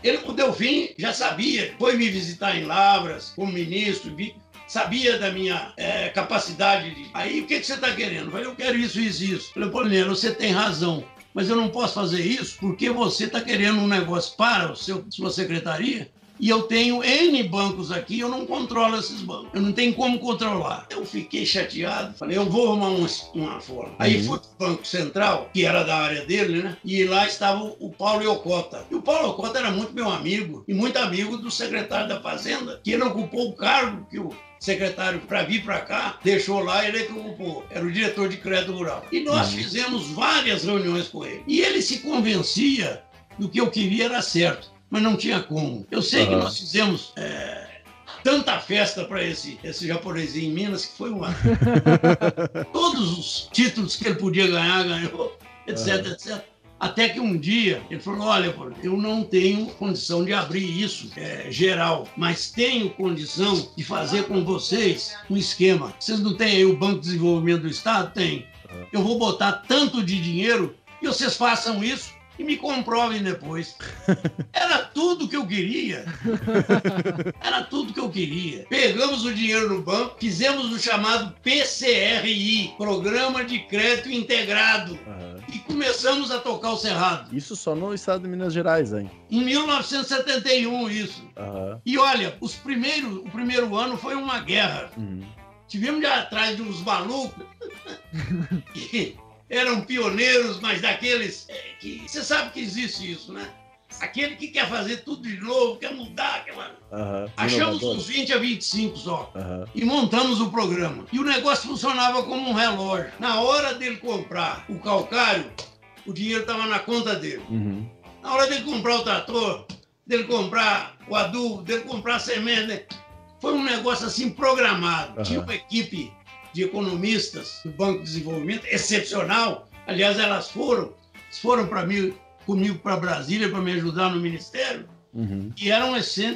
Speaker 3: Ele, o Delfim já sabia, foi me visitar em Lavras como ministro, vi, sabia da minha é, capacidade. De... Aí, o que, que você está querendo? Eu falei, eu quero isso, isso, isso. Eu falei, Paulinho, você tem razão, mas eu não posso fazer isso porque você está querendo um negócio para a sua secretaria e eu tenho N bancos aqui, eu não controlo esses bancos. Eu não tenho como controlar. Eu fiquei chateado, falei, eu vou arrumar uma, uma forma. Aí uhum. fui pro Banco Central, que era da área dele, né? E lá estava o Paulo Iocota. E o Paulo Iocota era muito meu amigo, e muito amigo do secretário da Fazenda, que ele ocupou o cargo que o secretário para vir para cá, deixou lá, ele é que ocupou. Era o diretor de crédito rural. E nós uhum. fizemos várias reuniões com ele. E ele se convencia do que eu queria era certo mas não tinha como. Eu sei uhum. que nós fizemos é, tanta festa para esse, esse japonesinho em Minas que foi uma. Todos os títulos que ele podia ganhar, ganhou, etc, uhum. etc. Até que um dia ele falou: Olha, eu não tenho condição de abrir isso é, geral, mas tenho condição de fazer com vocês um esquema. Vocês não têm aí o Banco de Desenvolvimento do Estado? Tem. Eu vou botar tanto de dinheiro e vocês façam isso e me comprovem depois. Era tudo que eu queria. Era tudo que eu queria. Pegamos o dinheiro no banco, fizemos o chamado PCRI Programa de Crédito Integrado uhum. e começamos a tocar o Cerrado.
Speaker 2: Isso só no estado de Minas Gerais, hein?
Speaker 3: Em 1971, isso. Uhum. E olha, os primeiros, o primeiro ano foi uma guerra. Uhum. Tivemos de atrás de uns malucos eram pioneiros, mas daqueles é, que. Você sabe que existe isso, né? Aquele que quer fazer tudo de novo, quer mudar, quer. Uhum. Achamos uns 20 a 25 só. Uhum. E montamos o programa. E o negócio funcionava como um relógio. Na hora dele comprar o calcário, o dinheiro estava na conta dele. Uhum. Na hora dele comprar o trator, dele comprar o adubo, dele comprar a semente, foi um negócio assim programado. Tinha uma equipe de economistas do Banco de Desenvolvimento, excepcional. Aliás, elas foram, foram para mim, comigo para Brasília para me ajudar no ministério. Uhum. E eram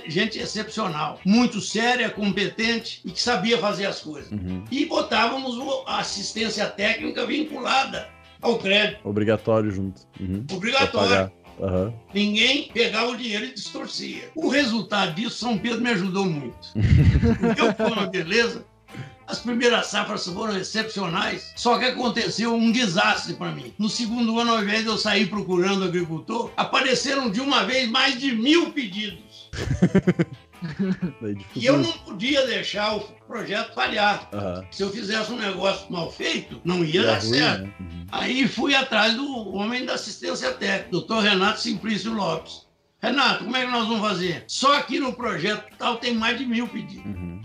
Speaker 3: gente excepcional, muito séria, competente e que sabia fazer as coisas. Uhum. E botávamos a assistência técnica vinculada ao crédito.
Speaker 2: Obrigatório junto. Uhum.
Speaker 3: Obrigatório. Uhum. Ninguém pegava o dinheiro e distorcia. O resultado disso, São Pedro me ajudou muito. Eu foi uma beleza. As primeiras safras foram excepcionais, só que aconteceu um desastre para mim. No segundo ano, ao invés de eu sair procurando agricultor, apareceram de uma vez mais de mil pedidos. e eu não podia deixar o projeto falhar. Uhum. Se eu fizesse um negócio mal feito, não ia dar ruim, certo. Né? Uhum. Aí fui atrás do homem da assistência técnica, doutor Renato Simplício Lopes. Renato, como é que nós vamos fazer? Só aqui no projeto tal tem mais de mil pedidos. Uhum.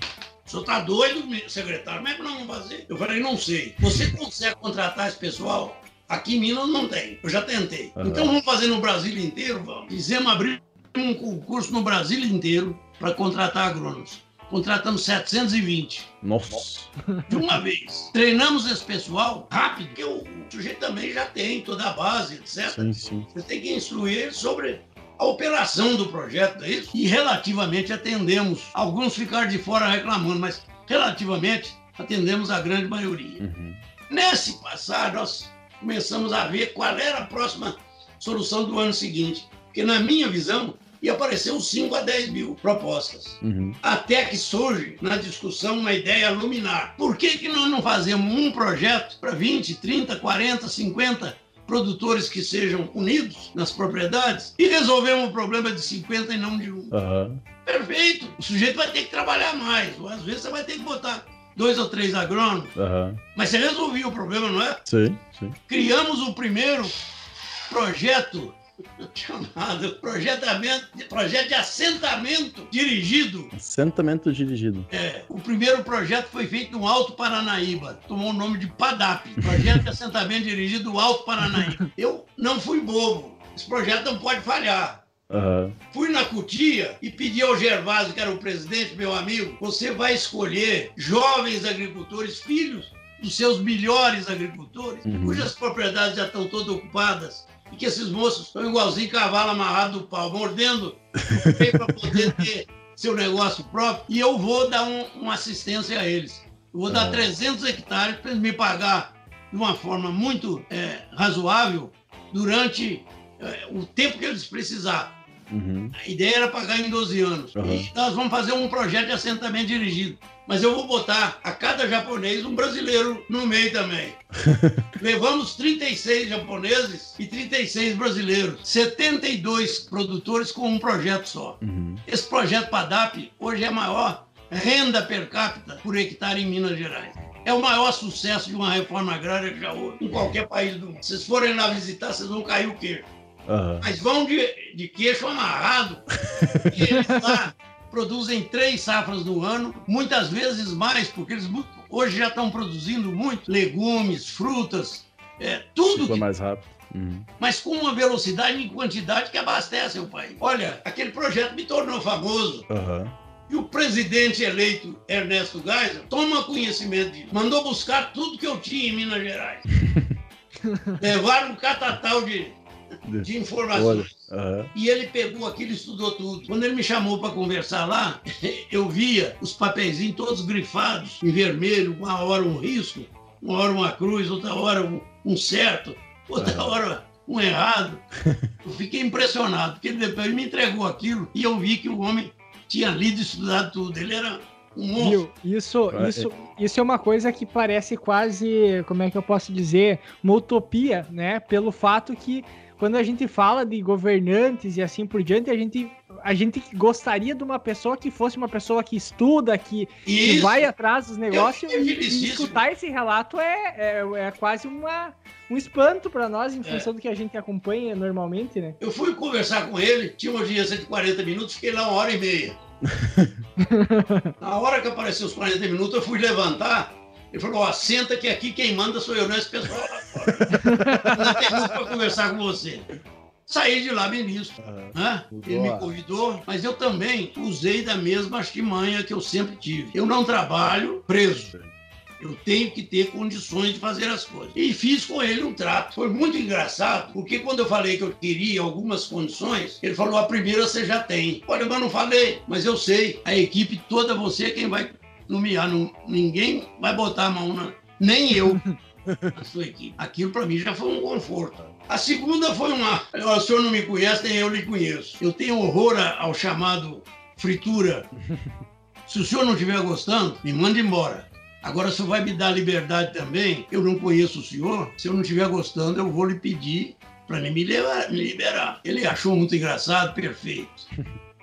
Speaker 3: O senhor está doido, secretário? Como é que nós vamos fazer? Eu falei, não sei. Você consegue contratar esse pessoal? Aqui em Minas não tem. Eu já tentei. Uhum. Então vamos fazer no Brasil inteiro? Vamos. Fizemos abrir um concurso no Brasil inteiro para contratar agrônomos. Contratamos 720.
Speaker 2: Nossa!
Speaker 3: De uma vez. Treinamos esse pessoal rápido, porque o sujeito também já tem toda a base, etc. Sim, sim. Você tem que instruir sobre a operação do projeto, é isso? E relativamente atendemos. Alguns ficaram de fora reclamando, mas relativamente atendemos a grande maioria. Uhum. Nesse passar, nós começamos a ver qual era a próxima solução do ano seguinte. Porque, na minha visão, ia aparecer uns 5 a 10 mil propostas. Uhum. Até que surge na discussão uma ideia luminar. Por que, que nós não fazemos um projeto para 20, 30, 40, 50 produtores que sejam unidos nas propriedades e resolvemos o problema de 50 e não de um. Uhum. Perfeito. O sujeito vai ter que trabalhar mais. Ou às vezes você vai ter que botar dois ou três agrônomos. Uhum. Mas você resolveu o problema, não é?
Speaker 2: Sim, sim.
Speaker 3: Criamos o primeiro projeto chamado projetamento, projeto de assentamento dirigido.
Speaker 2: Assentamento dirigido.
Speaker 3: É, o primeiro projeto foi feito no Alto Paranaíba, tomou o nome de PADAP, Projeto de Assentamento Dirigido do Alto Paranaíba. Eu não fui bobo, esse projeto não pode falhar. Uhum. Fui na cutia e pedi ao Gervásio, que era o presidente, meu amigo, você vai escolher jovens agricultores, filhos dos seus melhores agricultores, uhum. cujas propriedades já estão todas ocupadas e que esses moços estão igualzinho cavalo amarrado do pau, mordendo para poder ter seu negócio próprio, e eu vou dar um, uma assistência a eles. Eu vou dar é. 300 hectares para eles me pagar de uma forma muito é, razoável durante é, o tempo que eles precisar. Uhum. A ideia era pagar em 12 anos. Uhum. E nós vamos fazer um projeto de assentamento dirigido mas eu vou botar a cada japonês um brasileiro no meio também. Levamos 36 japoneses e 36 brasileiros, 72 produtores com um projeto só. Uhum. Esse projeto PADAP hoje é a maior renda per capita por hectare em Minas Gerais. É o maior sucesso de uma reforma agrária que já houve em qualquer país do mundo. Se vocês forem lá visitar, vocês vão cair o queixo. Uhum. Mas vão de, de queixo amarrado. e eles lá produzem três safras no ano, muitas vezes mais, porque eles hoje já estão produzindo muito legumes, frutas, é, tudo.
Speaker 2: Que... mais rápido.
Speaker 3: Uhum. Mas com uma velocidade e quantidade que abastece o país. Olha, aquele projeto me tornou famoso. Uhum. E o presidente eleito, Ernesto Geisel, toma conhecimento disso. Mandou buscar tudo que eu tinha em Minas Gerais. Levaram um catatal de, de informações. Uhum. E ele pegou aquilo e estudou tudo. Quando ele me chamou para conversar lá, eu via os papeizinhos todos grifados, em vermelho, uma hora um risco, uma hora uma cruz, outra hora um, um certo, outra uhum. hora um errado. Eu fiquei impressionado, porque ele depois me entregou aquilo e eu vi que o homem tinha lido e estudado tudo. Ele era um?
Speaker 1: Isso, isso, isso é uma coisa que parece quase, como é que eu posso dizer, uma utopia, né? Pelo fato que quando a gente fala de governantes e assim por diante, a gente, a gente gostaria de uma pessoa que fosse uma pessoa que estuda, que, que vai atrás dos negócios e, e, escutar esse relato é, é, é quase uma, um espanto para nós em é. função é. do que a gente acompanha normalmente, né?
Speaker 3: Eu fui conversar com ele, tinha uma audiência de 40 minutos, fiquei lá uma hora e meia. Na hora que apareceu os 40 minutos, eu fui levantar ele falou, ó, senta que aqui quem manda sou eu, não é esse pessoal lá fora. não tem muito para conversar com você. Saí de lá ministro. Uhum. Né? Ele me convidou, mas eu também usei da mesma artimanha que eu sempre tive. Eu não trabalho preso. Eu tenho que ter condições de fazer as coisas. E fiz com ele um trato. Foi muito engraçado, porque quando eu falei que eu queria algumas condições, ele falou: a primeira você já tem. Olha, mas não falei, mas eu sei. A equipe toda, você é quem vai nomear, ninguém vai botar a mão na. Nem eu. na sua equipe. Aquilo para mim já foi um conforto. A segunda foi uma. O senhor não me conhece, nem eu lhe conheço. Eu tenho horror ao chamado fritura. Se o senhor não estiver gostando, me manda embora. Agora, se vai me dar liberdade também, eu não conheço o senhor. Se eu não estiver gostando, eu vou lhe pedir para me liberar. Ele achou muito engraçado, perfeito.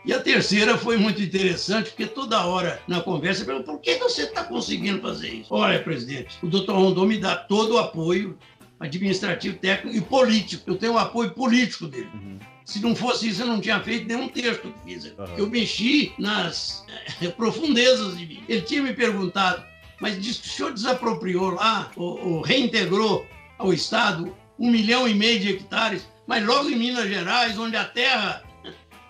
Speaker 3: E a terceira foi muito interessante, porque toda hora na conversa perguntou por que você está conseguindo fazer isso? Olha, presidente, o doutor Rondon me dá todo o apoio administrativo, técnico e político. Eu tenho o apoio político dele. Uhum. Se não fosse isso, eu não tinha feito nenhum texto que fiz. Uhum. Eu mexi nas é, profundezas de mim. Ele tinha me perguntado, mas disse que o senhor desapropriou lá, ou, ou reintegrou ao Estado um milhão e meio de hectares, mas logo em Minas Gerais, onde a terra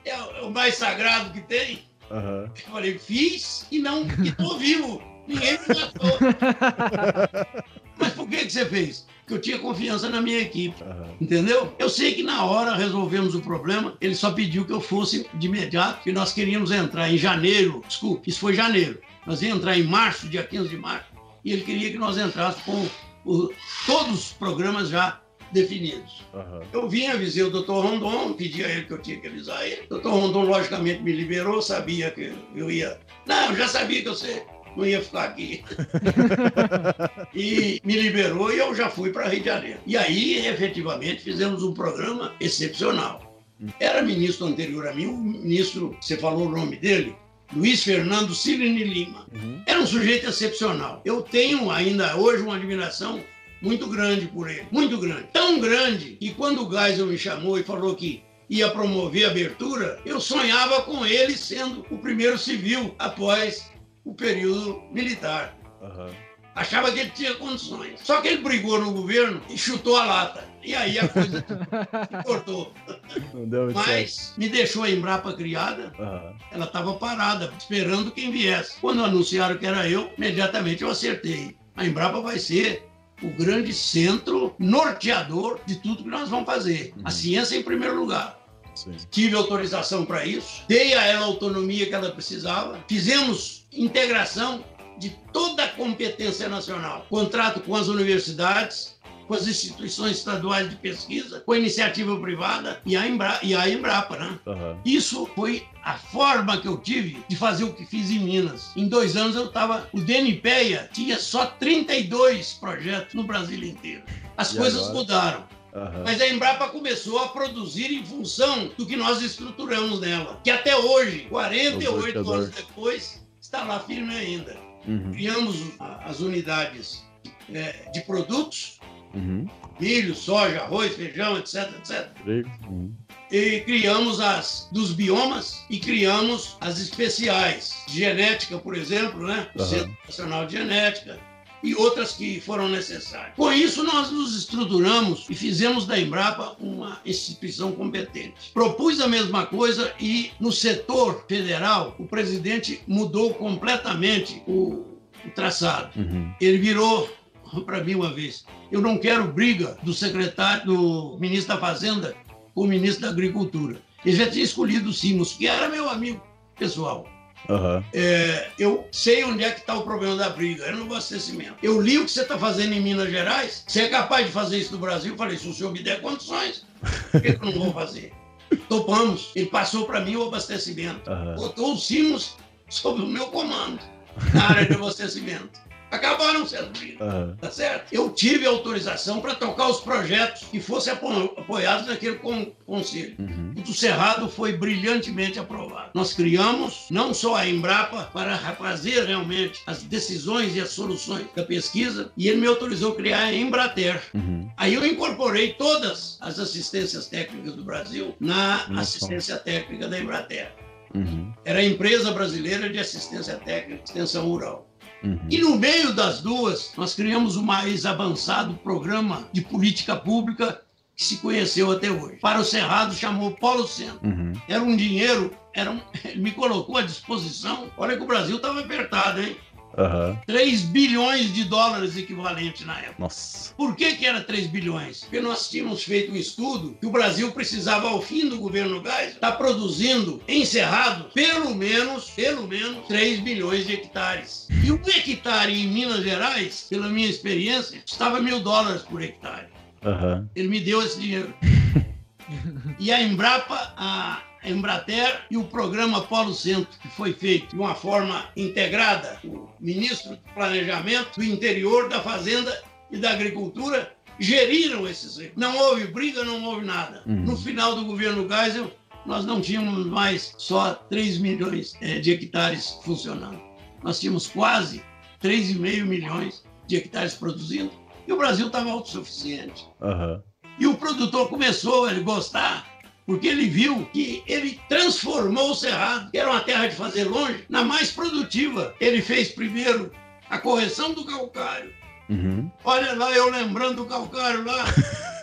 Speaker 3: é, é o mais sagrado que tem. Uhum. Eu falei, fiz e não estou vivo. Ninguém me matou. Mas por que, que você fez? Porque eu tinha confiança na minha equipe. Uhum. Entendeu? Eu sei que na hora resolvemos o problema. Ele só pediu que eu fosse de imediato, que nós queríamos entrar em janeiro. Desculpe, isso foi janeiro. Nós íamos entrar em março, dia 15 de março. E ele queria que nós entrássemos com o, todos os programas já definidos. Uhum. Eu vim, avisei o doutor Rondon, pedi a ele que eu tinha que avisar ele. O doutor Rondon, logicamente, me liberou, sabia que eu ia. Não, já sabia que você não ia ficar aqui. e me liberou e eu já fui para Rio de Janeiro. E aí, efetivamente, fizemos um programa excepcional. Era ministro anterior a mim, o ministro, você falou o nome dele, Luiz Fernando Cirine Lima. Uhum. Era um sujeito excepcional. Eu tenho ainda hoje uma admiração muito grande por ele, muito grande. Tão grande que quando o Geisel me chamou e falou que ia promover a abertura, eu sonhava com ele sendo o primeiro civil após o período militar. Uhum. Achava que ele tinha condições. Só que ele brigou no governo e chutou a lata. E aí a coisa cortou. Mas certo. me deixou a Embrapa criada. Uhum. Ela estava parada, esperando quem viesse. Quando anunciaram que era eu, imediatamente eu acertei. A Embrapa vai ser o grande centro norteador de tudo que nós vamos fazer. Uhum. A ciência em primeiro lugar. Sim. Tive autorização para isso, dei a ela a autonomia que ela precisava, fizemos integração de toda a competência nacional, contrato com as universidades, com as instituições estaduais de pesquisa, com a iniciativa privada e a, Embra, e a Embrapa. Né? Uhum. Isso foi a forma que eu tive de fazer o que fiz em Minas. Em dois anos eu estava. O DNPEA tinha só 32 projetos no Brasil inteiro. As e coisas agora? mudaram. Uhum. Mas a Embrapa começou a produzir em função do que nós estruturamos nela. Que até hoje, 48 anos depois, está lá firme ainda. Uhum. Criamos as unidades é, de produtos, Uhum. Milho, soja, arroz, feijão, etc, etc. Uhum. E criamos as dos biomas e criamos as especiais. Genética, por exemplo, né? O uhum. Centro Nacional de Genética. e outras que foram necessárias. Com isso, nós nos estruturamos e fizemos da Embrapa uma instituição competente. Propus a mesma coisa e no setor federal, o presidente mudou completamente o, o traçado. Uhum. Ele virou para mim uma vez: eu não quero briga do secretário, do ministro da Fazenda com o ministro da Agricultura. Ele já tinha escolhido o Simos, que era meu amigo pessoal. Uhum. É, eu sei onde é que está o problema da briga, é no abastecimento. Eu li o que você está fazendo em Minas Gerais, você é capaz de fazer isso no Brasil? Eu falei, se o senhor me der condições, por que, eu não vou fazer? Topamos. Ele passou para mim o abastecimento. Uhum. Botou o Simos sob o meu comando na área de abastecimento acabaram sendo brigas, uhum. tá certo? Eu tive autorização para tocar os projetos que fossem apo apoiados naquele con conselho. Uhum. O do Cerrado foi brilhantemente aprovado. Nós criamos não só a Embrapa para fazer realmente as decisões e as soluções da pesquisa, e ele me autorizou a criar a Embrater. Uhum. Aí eu incorporei todas as assistências técnicas do Brasil na Nossa. assistência técnica da Embrater. Uhum. Era a empresa brasileira de assistência técnica extensão rural. Uhum. E no meio das duas, nós criamos o mais avançado programa de política pública que se conheceu até hoje. Para o Cerrado chamou Polo Centro. Uhum. Era um dinheiro, era um, ele me colocou à disposição. Olha que o Brasil estava apertado, hein? Uhum. 3 bilhões de dólares equivalente na época.
Speaker 2: Nossa.
Speaker 3: Por que, que era 3 bilhões? Porque nós tínhamos feito um estudo que o Brasil precisava, ao fim do governo Geisel, estar tá produzindo encerrado pelo menos, pelo menos 3 bilhões de hectares. E um hectare em Minas Gerais, pela minha experiência, custava mil dólares por hectare. Uhum. Ele me deu esse dinheiro. e a Embrapa, a a Embrater e o programa Polo Centro, que foi feito de uma forma integrada. O ministro do Planejamento, do Interior, da Fazenda e da Agricultura geriram esses recursos. Não houve briga, não houve nada. Uhum. No final do governo Geisel, nós não tínhamos mais só 3 milhões é, de hectares funcionando. Nós tínhamos quase 3,5 milhões de hectares produzindo. E o Brasil estava autossuficiente. Uhum. E o produtor começou a gostar porque ele viu que ele transformou o Cerrado, que era uma terra de fazer longe, na mais produtiva. Ele fez primeiro a correção do calcário. Uhum. Olha lá, eu lembrando do calcário lá.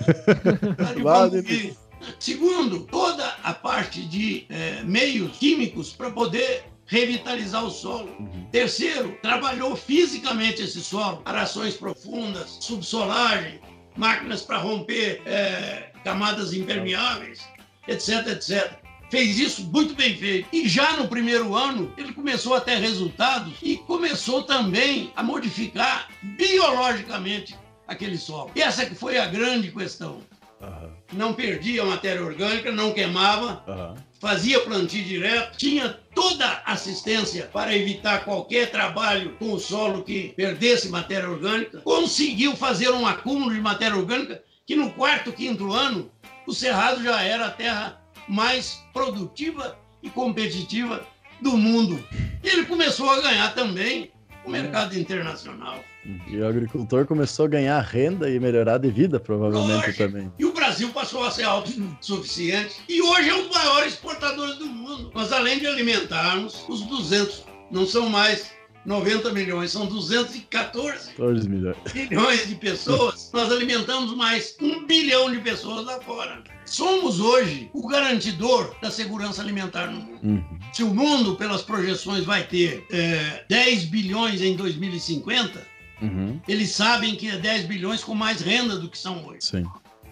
Speaker 3: lá de Segundo, toda a parte de é, meios químicos para poder revitalizar o solo. Uhum. Terceiro, trabalhou fisicamente esse solo, arações profundas, subsolagem, máquinas para romper é, camadas impermeáveis etc, etc. Fez isso muito bem feito. E já no primeiro ano, ele começou a ter resultados e começou também a modificar biologicamente aquele solo. E essa que foi a grande questão. Uhum. Não perdia matéria orgânica, não queimava, uhum. fazia plantio direto, tinha toda assistência para evitar qualquer trabalho com o solo que perdesse matéria orgânica. Conseguiu fazer um acúmulo de matéria orgânica que no quarto, quinto ano o Cerrado já era a terra mais produtiva e competitiva do mundo. E ele começou a ganhar também o mercado internacional.
Speaker 2: E o agricultor começou a ganhar renda e melhorar de vida, provavelmente Lógico. também.
Speaker 3: E o Brasil passou a ser autossuficiente e hoje é um dos maiores exportadores do mundo. Nós, além de alimentarmos os 200, não são mais 90 milhões, são 214 milhões. milhões de pessoas, nós alimentamos mais um bilhão de pessoas lá fora. Somos hoje o garantidor da segurança alimentar no mundo. Uhum. Se o mundo, pelas projeções, vai ter é, 10 bilhões em 2050, uhum. eles sabem que é 10 bilhões com mais renda do que são hoje. Sim.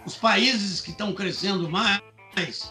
Speaker 3: Os países que estão crescendo mais,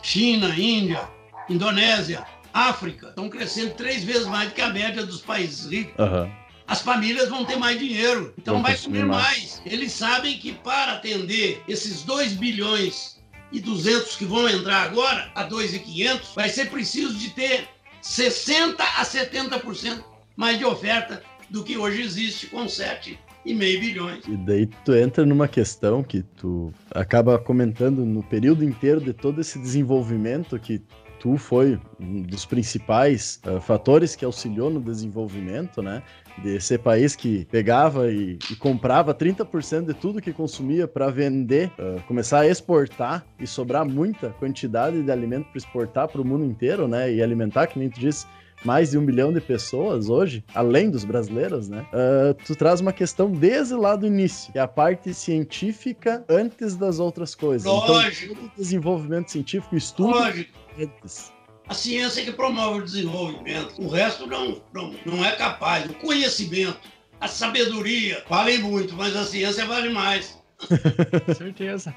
Speaker 3: China, Índia, Indonésia, África estão crescendo três vezes mais do que a média dos países ricos. Uhum. As famílias vão ter mais dinheiro, então vão vai comer mais. mais. Eles sabem que para atender esses 2 bilhões e 200 que vão entrar agora, a 2,500, vai ser preciso de ter 60 a 70% mais de oferta do que hoje existe com 7 e meio bilhões.
Speaker 2: E daí tu entra numa questão que tu acaba comentando no período inteiro de todo esse desenvolvimento que tu foi um dos principais uh, fatores que auxiliou no desenvolvimento, né? De ser país que pegava e, e comprava 30% de tudo que consumia para vender, uh, começar a exportar e sobrar muita quantidade de alimento para exportar para o mundo inteiro, né? E alimentar, que nem tu disse, mais de um bilhão de pessoas hoje, além dos brasileiros, né? Uh, tu traz uma questão desde lá do início, que é a parte científica antes das outras coisas.
Speaker 3: Então, Lógico. Então,
Speaker 2: desenvolvimento científico, estudo
Speaker 3: Lógico. antes. A ciência é que promove o desenvolvimento. O resto não, não, não é capaz. O conhecimento, a sabedoria valem muito, mas a ciência vale mais.
Speaker 1: Certeza.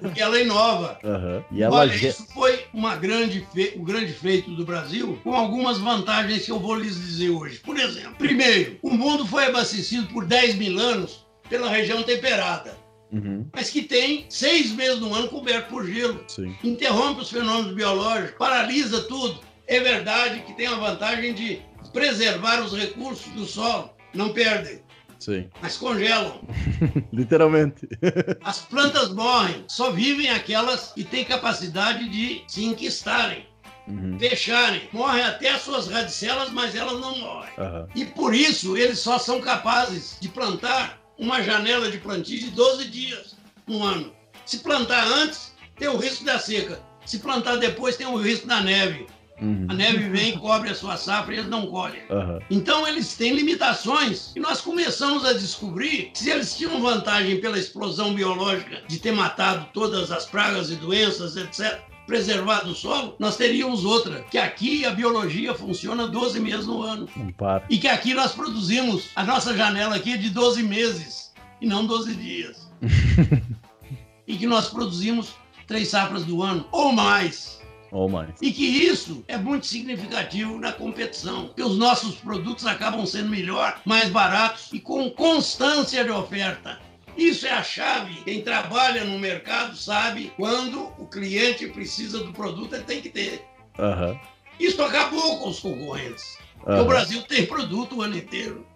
Speaker 3: Porque ela inova.
Speaker 2: Uhum. E ela
Speaker 3: Olha, isso foi uma grande fe... um grande feito do Brasil, com algumas vantagens que eu vou lhes dizer hoje. Por exemplo, primeiro, o mundo foi abastecido por 10 mil anos pela região temperada.
Speaker 2: Uhum.
Speaker 3: Mas que tem seis meses no ano coberto por gelo.
Speaker 2: Sim.
Speaker 3: Interrompe os fenômenos biológicos, paralisa tudo. É verdade que tem a vantagem de preservar os recursos do solo. Não perdem.
Speaker 2: Sim.
Speaker 3: Mas congelam.
Speaker 2: Literalmente.
Speaker 3: As plantas morrem, só vivem aquelas que têm capacidade de se enquistarem.
Speaker 2: Uhum.
Speaker 3: Fecharem. Morrem até as suas radicelas, mas elas não morrem.
Speaker 2: Uhum.
Speaker 3: E por isso eles só são capazes de plantar uma janela de plantio de 12 dias no ano. Se plantar antes, tem o risco da seca. Se plantar depois, tem o risco da neve.
Speaker 2: Uhum.
Speaker 3: A neve vem, cobre a sua safra e eles não colhem.
Speaker 2: Uhum.
Speaker 3: Então eles têm limitações e nós começamos a descobrir que se eles tinham vantagem pela explosão biológica de ter matado todas as pragas e doenças, etc., preservado o solo, nós teríamos outra, que aqui a biologia funciona 12 meses no ano.
Speaker 2: Não para.
Speaker 3: E que aqui nós produzimos, a nossa janela aqui é de 12 meses e não 12 dias. e que nós produzimos três safras do ano ou mais.
Speaker 2: Ou mais.
Speaker 3: E que isso é muito significativo na competição, que os nossos produtos acabam sendo melhor, mais baratos e com constância de oferta. Isso é a chave. Quem trabalha no mercado sabe quando o cliente precisa do produto, ele tem que ter.
Speaker 2: Uhum.
Speaker 3: Isso acabou com os concorrentes.
Speaker 2: Uhum.
Speaker 3: O Brasil tem produto o ano inteiro.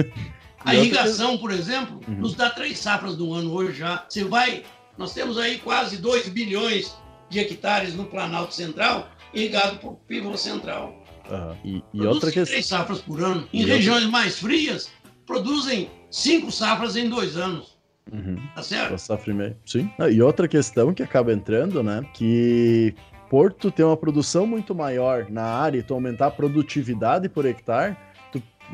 Speaker 3: a irrigação, por exemplo, uhum. nos dá três safras do ano hoje já. Você vai, nós temos aí quase 2 bilhões de hectares no Planalto Central, irrigado por pivô central.
Speaker 2: Uhum. E, e outra questão.
Speaker 3: três safras por ano. Em e regiões outra... mais frias, produzem cinco safras em dois anos.
Speaker 2: Uhum.
Speaker 3: Tá certo?
Speaker 2: Safra e meio. Sim. Ah, e outra questão que acaba entrando, né? Que Porto tem uma produção muito maior na área e tu aumentar a produtividade por hectare,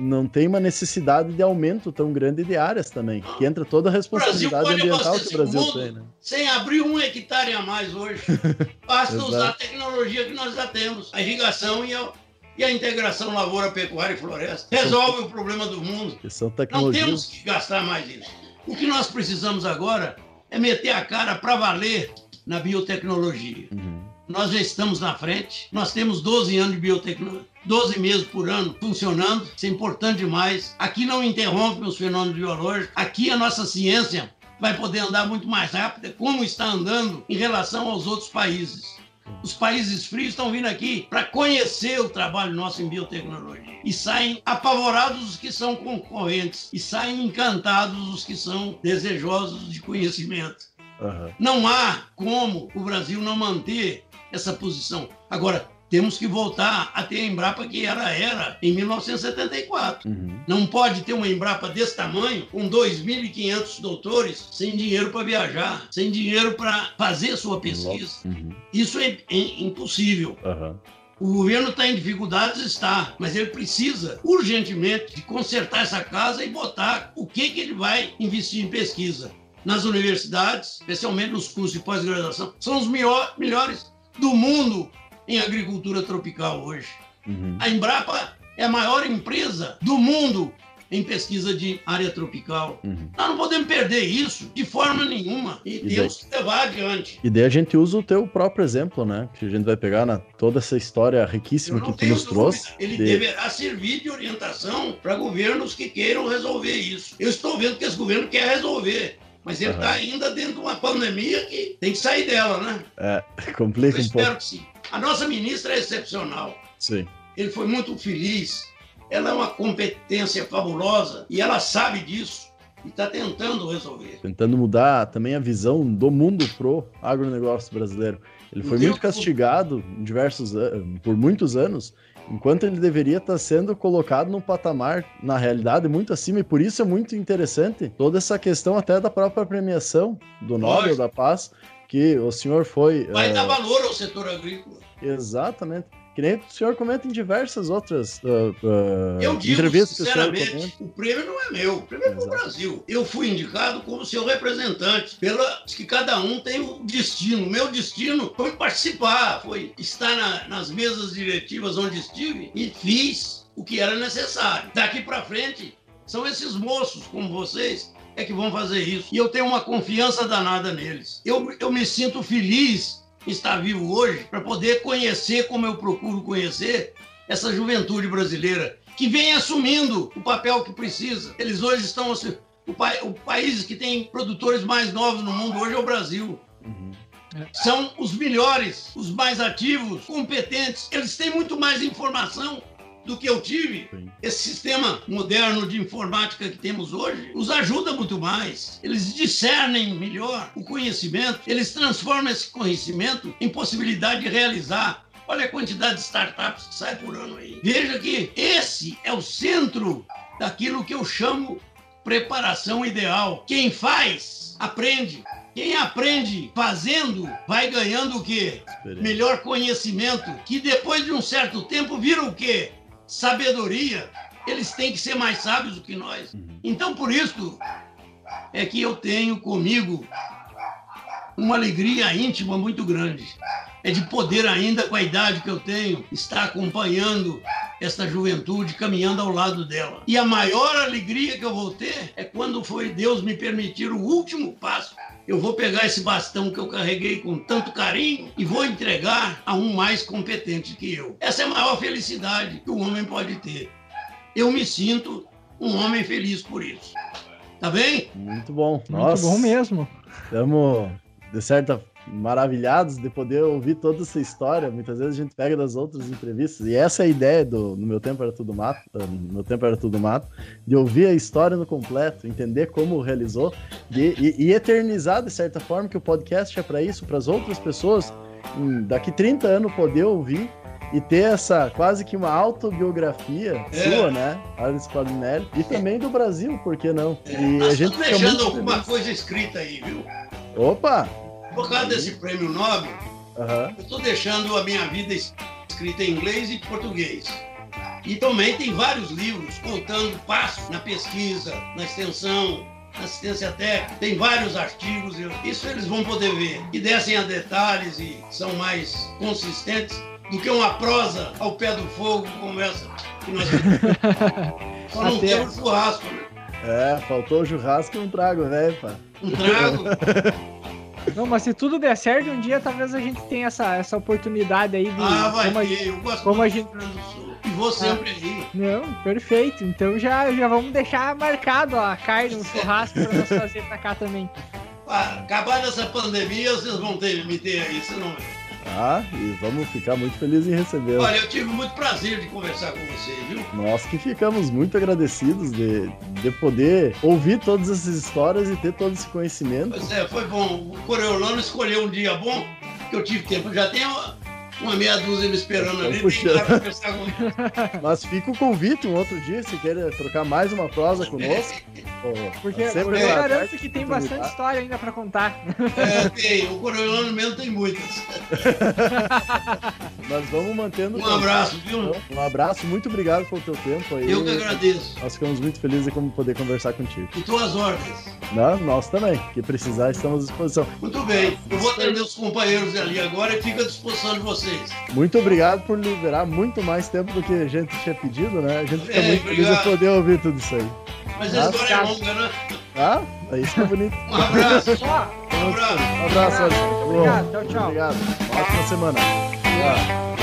Speaker 2: não tem uma necessidade de aumento tão grande de áreas também. Que entra toda a responsabilidade ambiental que o Brasil tem, né?
Speaker 3: Sem abrir um hectare a mais hoje. Basta usar a tecnologia que nós já temos. A irrigação e a, e a integração lavoura, pecuária e floresta. Resolve o problema do mundo.
Speaker 2: são
Speaker 3: Não temos que gastar mais isso. O que nós precisamos agora é meter a cara para valer na biotecnologia.
Speaker 2: Uhum.
Speaker 3: Nós já estamos na frente, nós temos 12 anos de biotecnologia. 12 meses por ano funcionando, isso é importante demais. Aqui não interrompe os fenômenos biológicos, aqui a nossa ciência vai poder andar muito mais rápida, como está andando em relação aos outros países. Os países frios estão vindo aqui para conhecer o trabalho nosso em biotecnologia. E saem apavorados os que são concorrentes. E saem encantados os que são desejosos de conhecimento.
Speaker 2: Uhum.
Speaker 3: Não há como o Brasil não manter essa posição. Agora, temos que voltar a ter a Embrapa que era era em 1974.
Speaker 2: Uhum.
Speaker 3: Não pode ter uma Embrapa desse tamanho, com 2.500 doutores, sem dinheiro para viajar, sem dinheiro para fazer sua pesquisa.
Speaker 2: Uhum.
Speaker 3: Isso é, é impossível.
Speaker 2: Uhum.
Speaker 3: O governo está em dificuldades, está, mas ele precisa urgentemente de consertar essa casa e botar o que, que ele vai investir em pesquisa. Nas universidades, especialmente nos cursos de pós-graduação, são os melhor, melhores do mundo em agricultura tropical hoje.
Speaker 2: Uhum.
Speaker 3: A Embrapa é a maior empresa do mundo em pesquisa de área tropical.
Speaker 2: Uhum.
Speaker 3: Nós não podemos perder isso de forma nenhuma e, e temos que levar adiante.
Speaker 2: E daí a gente usa o teu próprio exemplo, né? Que a gente vai pegar na toda essa história riquíssima que tu nos dúvida. trouxe.
Speaker 3: Ele
Speaker 2: de...
Speaker 3: deverá servir de orientação para governos que queiram resolver isso. Eu estou vendo que esse governo quer resolver. Mas ele está uhum. ainda dentro de uma pandemia que tem que sair dela, né?
Speaker 2: É, complica
Speaker 3: Eu
Speaker 2: um
Speaker 3: espero
Speaker 2: pouco.
Speaker 3: que sim. A nossa ministra é excepcional.
Speaker 2: Sim.
Speaker 3: Ele foi muito feliz. Ela é uma competência fabulosa e ela sabe disso e está tentando resolver.
Speaker 2: Tentando mudar também a visão do mundo pro agronegócio brasileiro. Ele foi muito castigado em diversos, por muitos anos, enquanto ele deveria estar sendo colocado num patamar, na realidade, muito acima, e por isso é muito interessante toda essa questão até da própria premiação do Nobel da Paz, que o senhor foi.
Speaker 3: Vai
Speaker 2: é,
Speaker 3: dar valor ao setor agrícola.
Speaker 2: Exatamente. que nem o senhor comenta em diversas outras uh, uh,
Speaker 3: Eu digo,
Speaker 2: entrevistas que o
Speaker 3: sinceramente, o prêmio não é meu, o prêmio é do. Brasil. Eu fui indicado como seu representante, pela que cada um tem um destino. Meu destino foi participar, foi estar na- nas mesas diretivas onde estive e fiz o que era necessário. Daqui para frente, são esses moços como vocês é que vão fazer isso. E eu tenho uma confiança danada neles. Eu, eu me sinto feliz em estar vivo hoje para poder conhecer como eu procuro conhecer essa juventude brasileira que vem assumindo o papel que precisa. Eles hoje estão assu- o, pa, o país que tem produtores mais novos no mundo hoje é o Brasil.
Speaker 2: Uhum.
Speaker 3: São os melhores, os mais ativos, competentes. Eles têm muito mais informação do que eu tive.
Speaker 2: Sim.
Speaker 3: Esse sistema moderno de informática que temos hoje os ajuda muito mais. Eles discernem melhor o conhecimento, eles transformam esse conhecimento em possibilidade de realizar. Olha a quantidade de startups que sai por ano aí. Veja que esse é o centro daquilo que eu chamo preparação ideal. Quem faz, aprende. Quem aprende fazendo, vai ganhando o quê? Melhor conhecimento, que depois de um certo tempo vira o quê? Sabedoria. Eles têm que ser mais sábios do que nós.
Speaker 2: Uhum.
Speaker 3: Então, por isso, é que eu tenho comigo uma alegria íntima muito grande. É de poder ainda, com a idade que eu tenho, estar acompanhando essa juventude, caminhando ao lado dela. E a maior alegria que eu vou ter é quando foi Deus me permitir o último passo. Eu vou pegar esse bastão que eu carreguei com tanto carinho e vou entregar a um mais competente que eu. Essa é a maior felicidade que o homem pode ter. Eu me sinto um homem feliz por isso. Tá bem?
Speaker 2: Muito bom.
Speaker 1: Muito
Speaker 2: Nossa,
Speaker 1: bom mesmo.
Speaker 2: Estamos, de certa maravilhados de poder ouvir toda essa história. Muitas vezes a gente pega das outras entrevistas, e essa é a ideia do No Meu Tempo Era Tudo Mato, ah, No Meu Tempo Era Tudo Mato, de ouvir a história no completo, entender como realizou, de- e, e eternizar, de certa forma, que o podcast é para isso, para as outras pessoas, em- daqui 30 anos, poder ouvir e ter essa quase que uma autobiografia
Speaker 3: É.
Speaker 2: sua, né? Alice Palinelli, e também do Brasil, por que não? E
Speaker 3: Nós
Speaker 2: a gente
Speaker 3: deixando alguma
Speaker 2: feliz.
Speaker 3: coisa escrita aí, viu?
Speaker 2: Opa!
Speaker 3: Por causa desse prêmio Nobel,
Speaker 2: Aham.
Speaker 3: eu estou deixando a minha vida es- escrita em inglês e português. E também tem vários livros contando passos na pesquisa, na extensão, na assistência técnica. Tem vários artigos, isso eles vão poder ver. E descem a detalhes e são mais consistentes do que uma prosa ao pé do fogo como essa que nós Só não temos churrasco, né?
Speaker 2: É, faltou o churrasco e um trago, velho, pá.
Speaker 3: Um trago.
Speaker 1: Não, mas se tudo der certo, um dia talvez a gente tenha essa, essa oportunidade aí de.
Speaker 3: Ah, vai
Speaker 1: como a
Speaker 3: ter.
Speaker 1: gente-
Speaker 3: Eu gosto
Speaker 1: como a gente-.
Speaker 3: E vou sempre aí.
Speaker 1: Não, perfeito. Então já, já vamos deixar marcado a carne, o churrasco pra nós fazer pra cá também.
Speaker 3: Ah, Acabar dessa pandemia, vocês vão ter, me ter aí, vocês não vão.
Speaker 2: Ah, e vamos ficar muito felizes em recebê-lo.
Speaker 3: Olha, eu tive muito prazer de conversar com você, viu?
Speaker 2: Nós que ficamos muito agradecidos de, de poder ouvir todas essas histórias e ter todo esse conhecimento.
Speaker 3: Pois é, foi bom. O Coriolano escolheu um dia bom, que eu tive tempo. Já tem uma, meia dúzia me esperando ali.
Speaker 2: Mas fica o convite um outro dia, se queira trocar mais uma prosa conosco. pô,
Speaker 1: Porque
Speaker 2: sempre
Speaker 1: eu
Speaker 2: uma
Speaker 1: garanto
Speaker 2: parte
Speaker 1: que tem bastante história ainda pra contar.
Speaker 3: É, tem. O Coriolano mesmo tem muitas.
Speaker 2: Nós vamos mantendo.
Speaker 3: Um abraço, viu?
Speaker 2: Um abraço, muito obrigado pelo teu tempo aí.
Speaker 3: Eu que agradeço.
Speaker 2: Nós ficamos muito felizes em poder conversar contigo.
Speaker 3: E tuas ordens.
Speaker 2: Não, nós também, que precisar, estamos à disposição.
Speaker 3: Muito bem. Eu vou atender os companheiros ali agora e fico à disposição de vocês.
Speaker 2: Muito obrigado por liberar muito mais tempo do que a gente tinha pedido, né? A gente fica
Speaker 3: É,
Speaker 2: muito feliz
Speaker 3: obrigado.
Speaker 2: em poder ouvir tudo isso aí.
Speaker 3: Mas a
Speaker 2: Ah,
Speaker 3: história é longa, né?
Speaker 2: Tá? É isso que é bonito.
Speaker 3: Um abraço. Um abraço.
Speaker 2: Um abraço.
Speaker 1: Obrigado, tchau, tchau.
Speaker 2: Obrigado. Ótima semana. Tchau.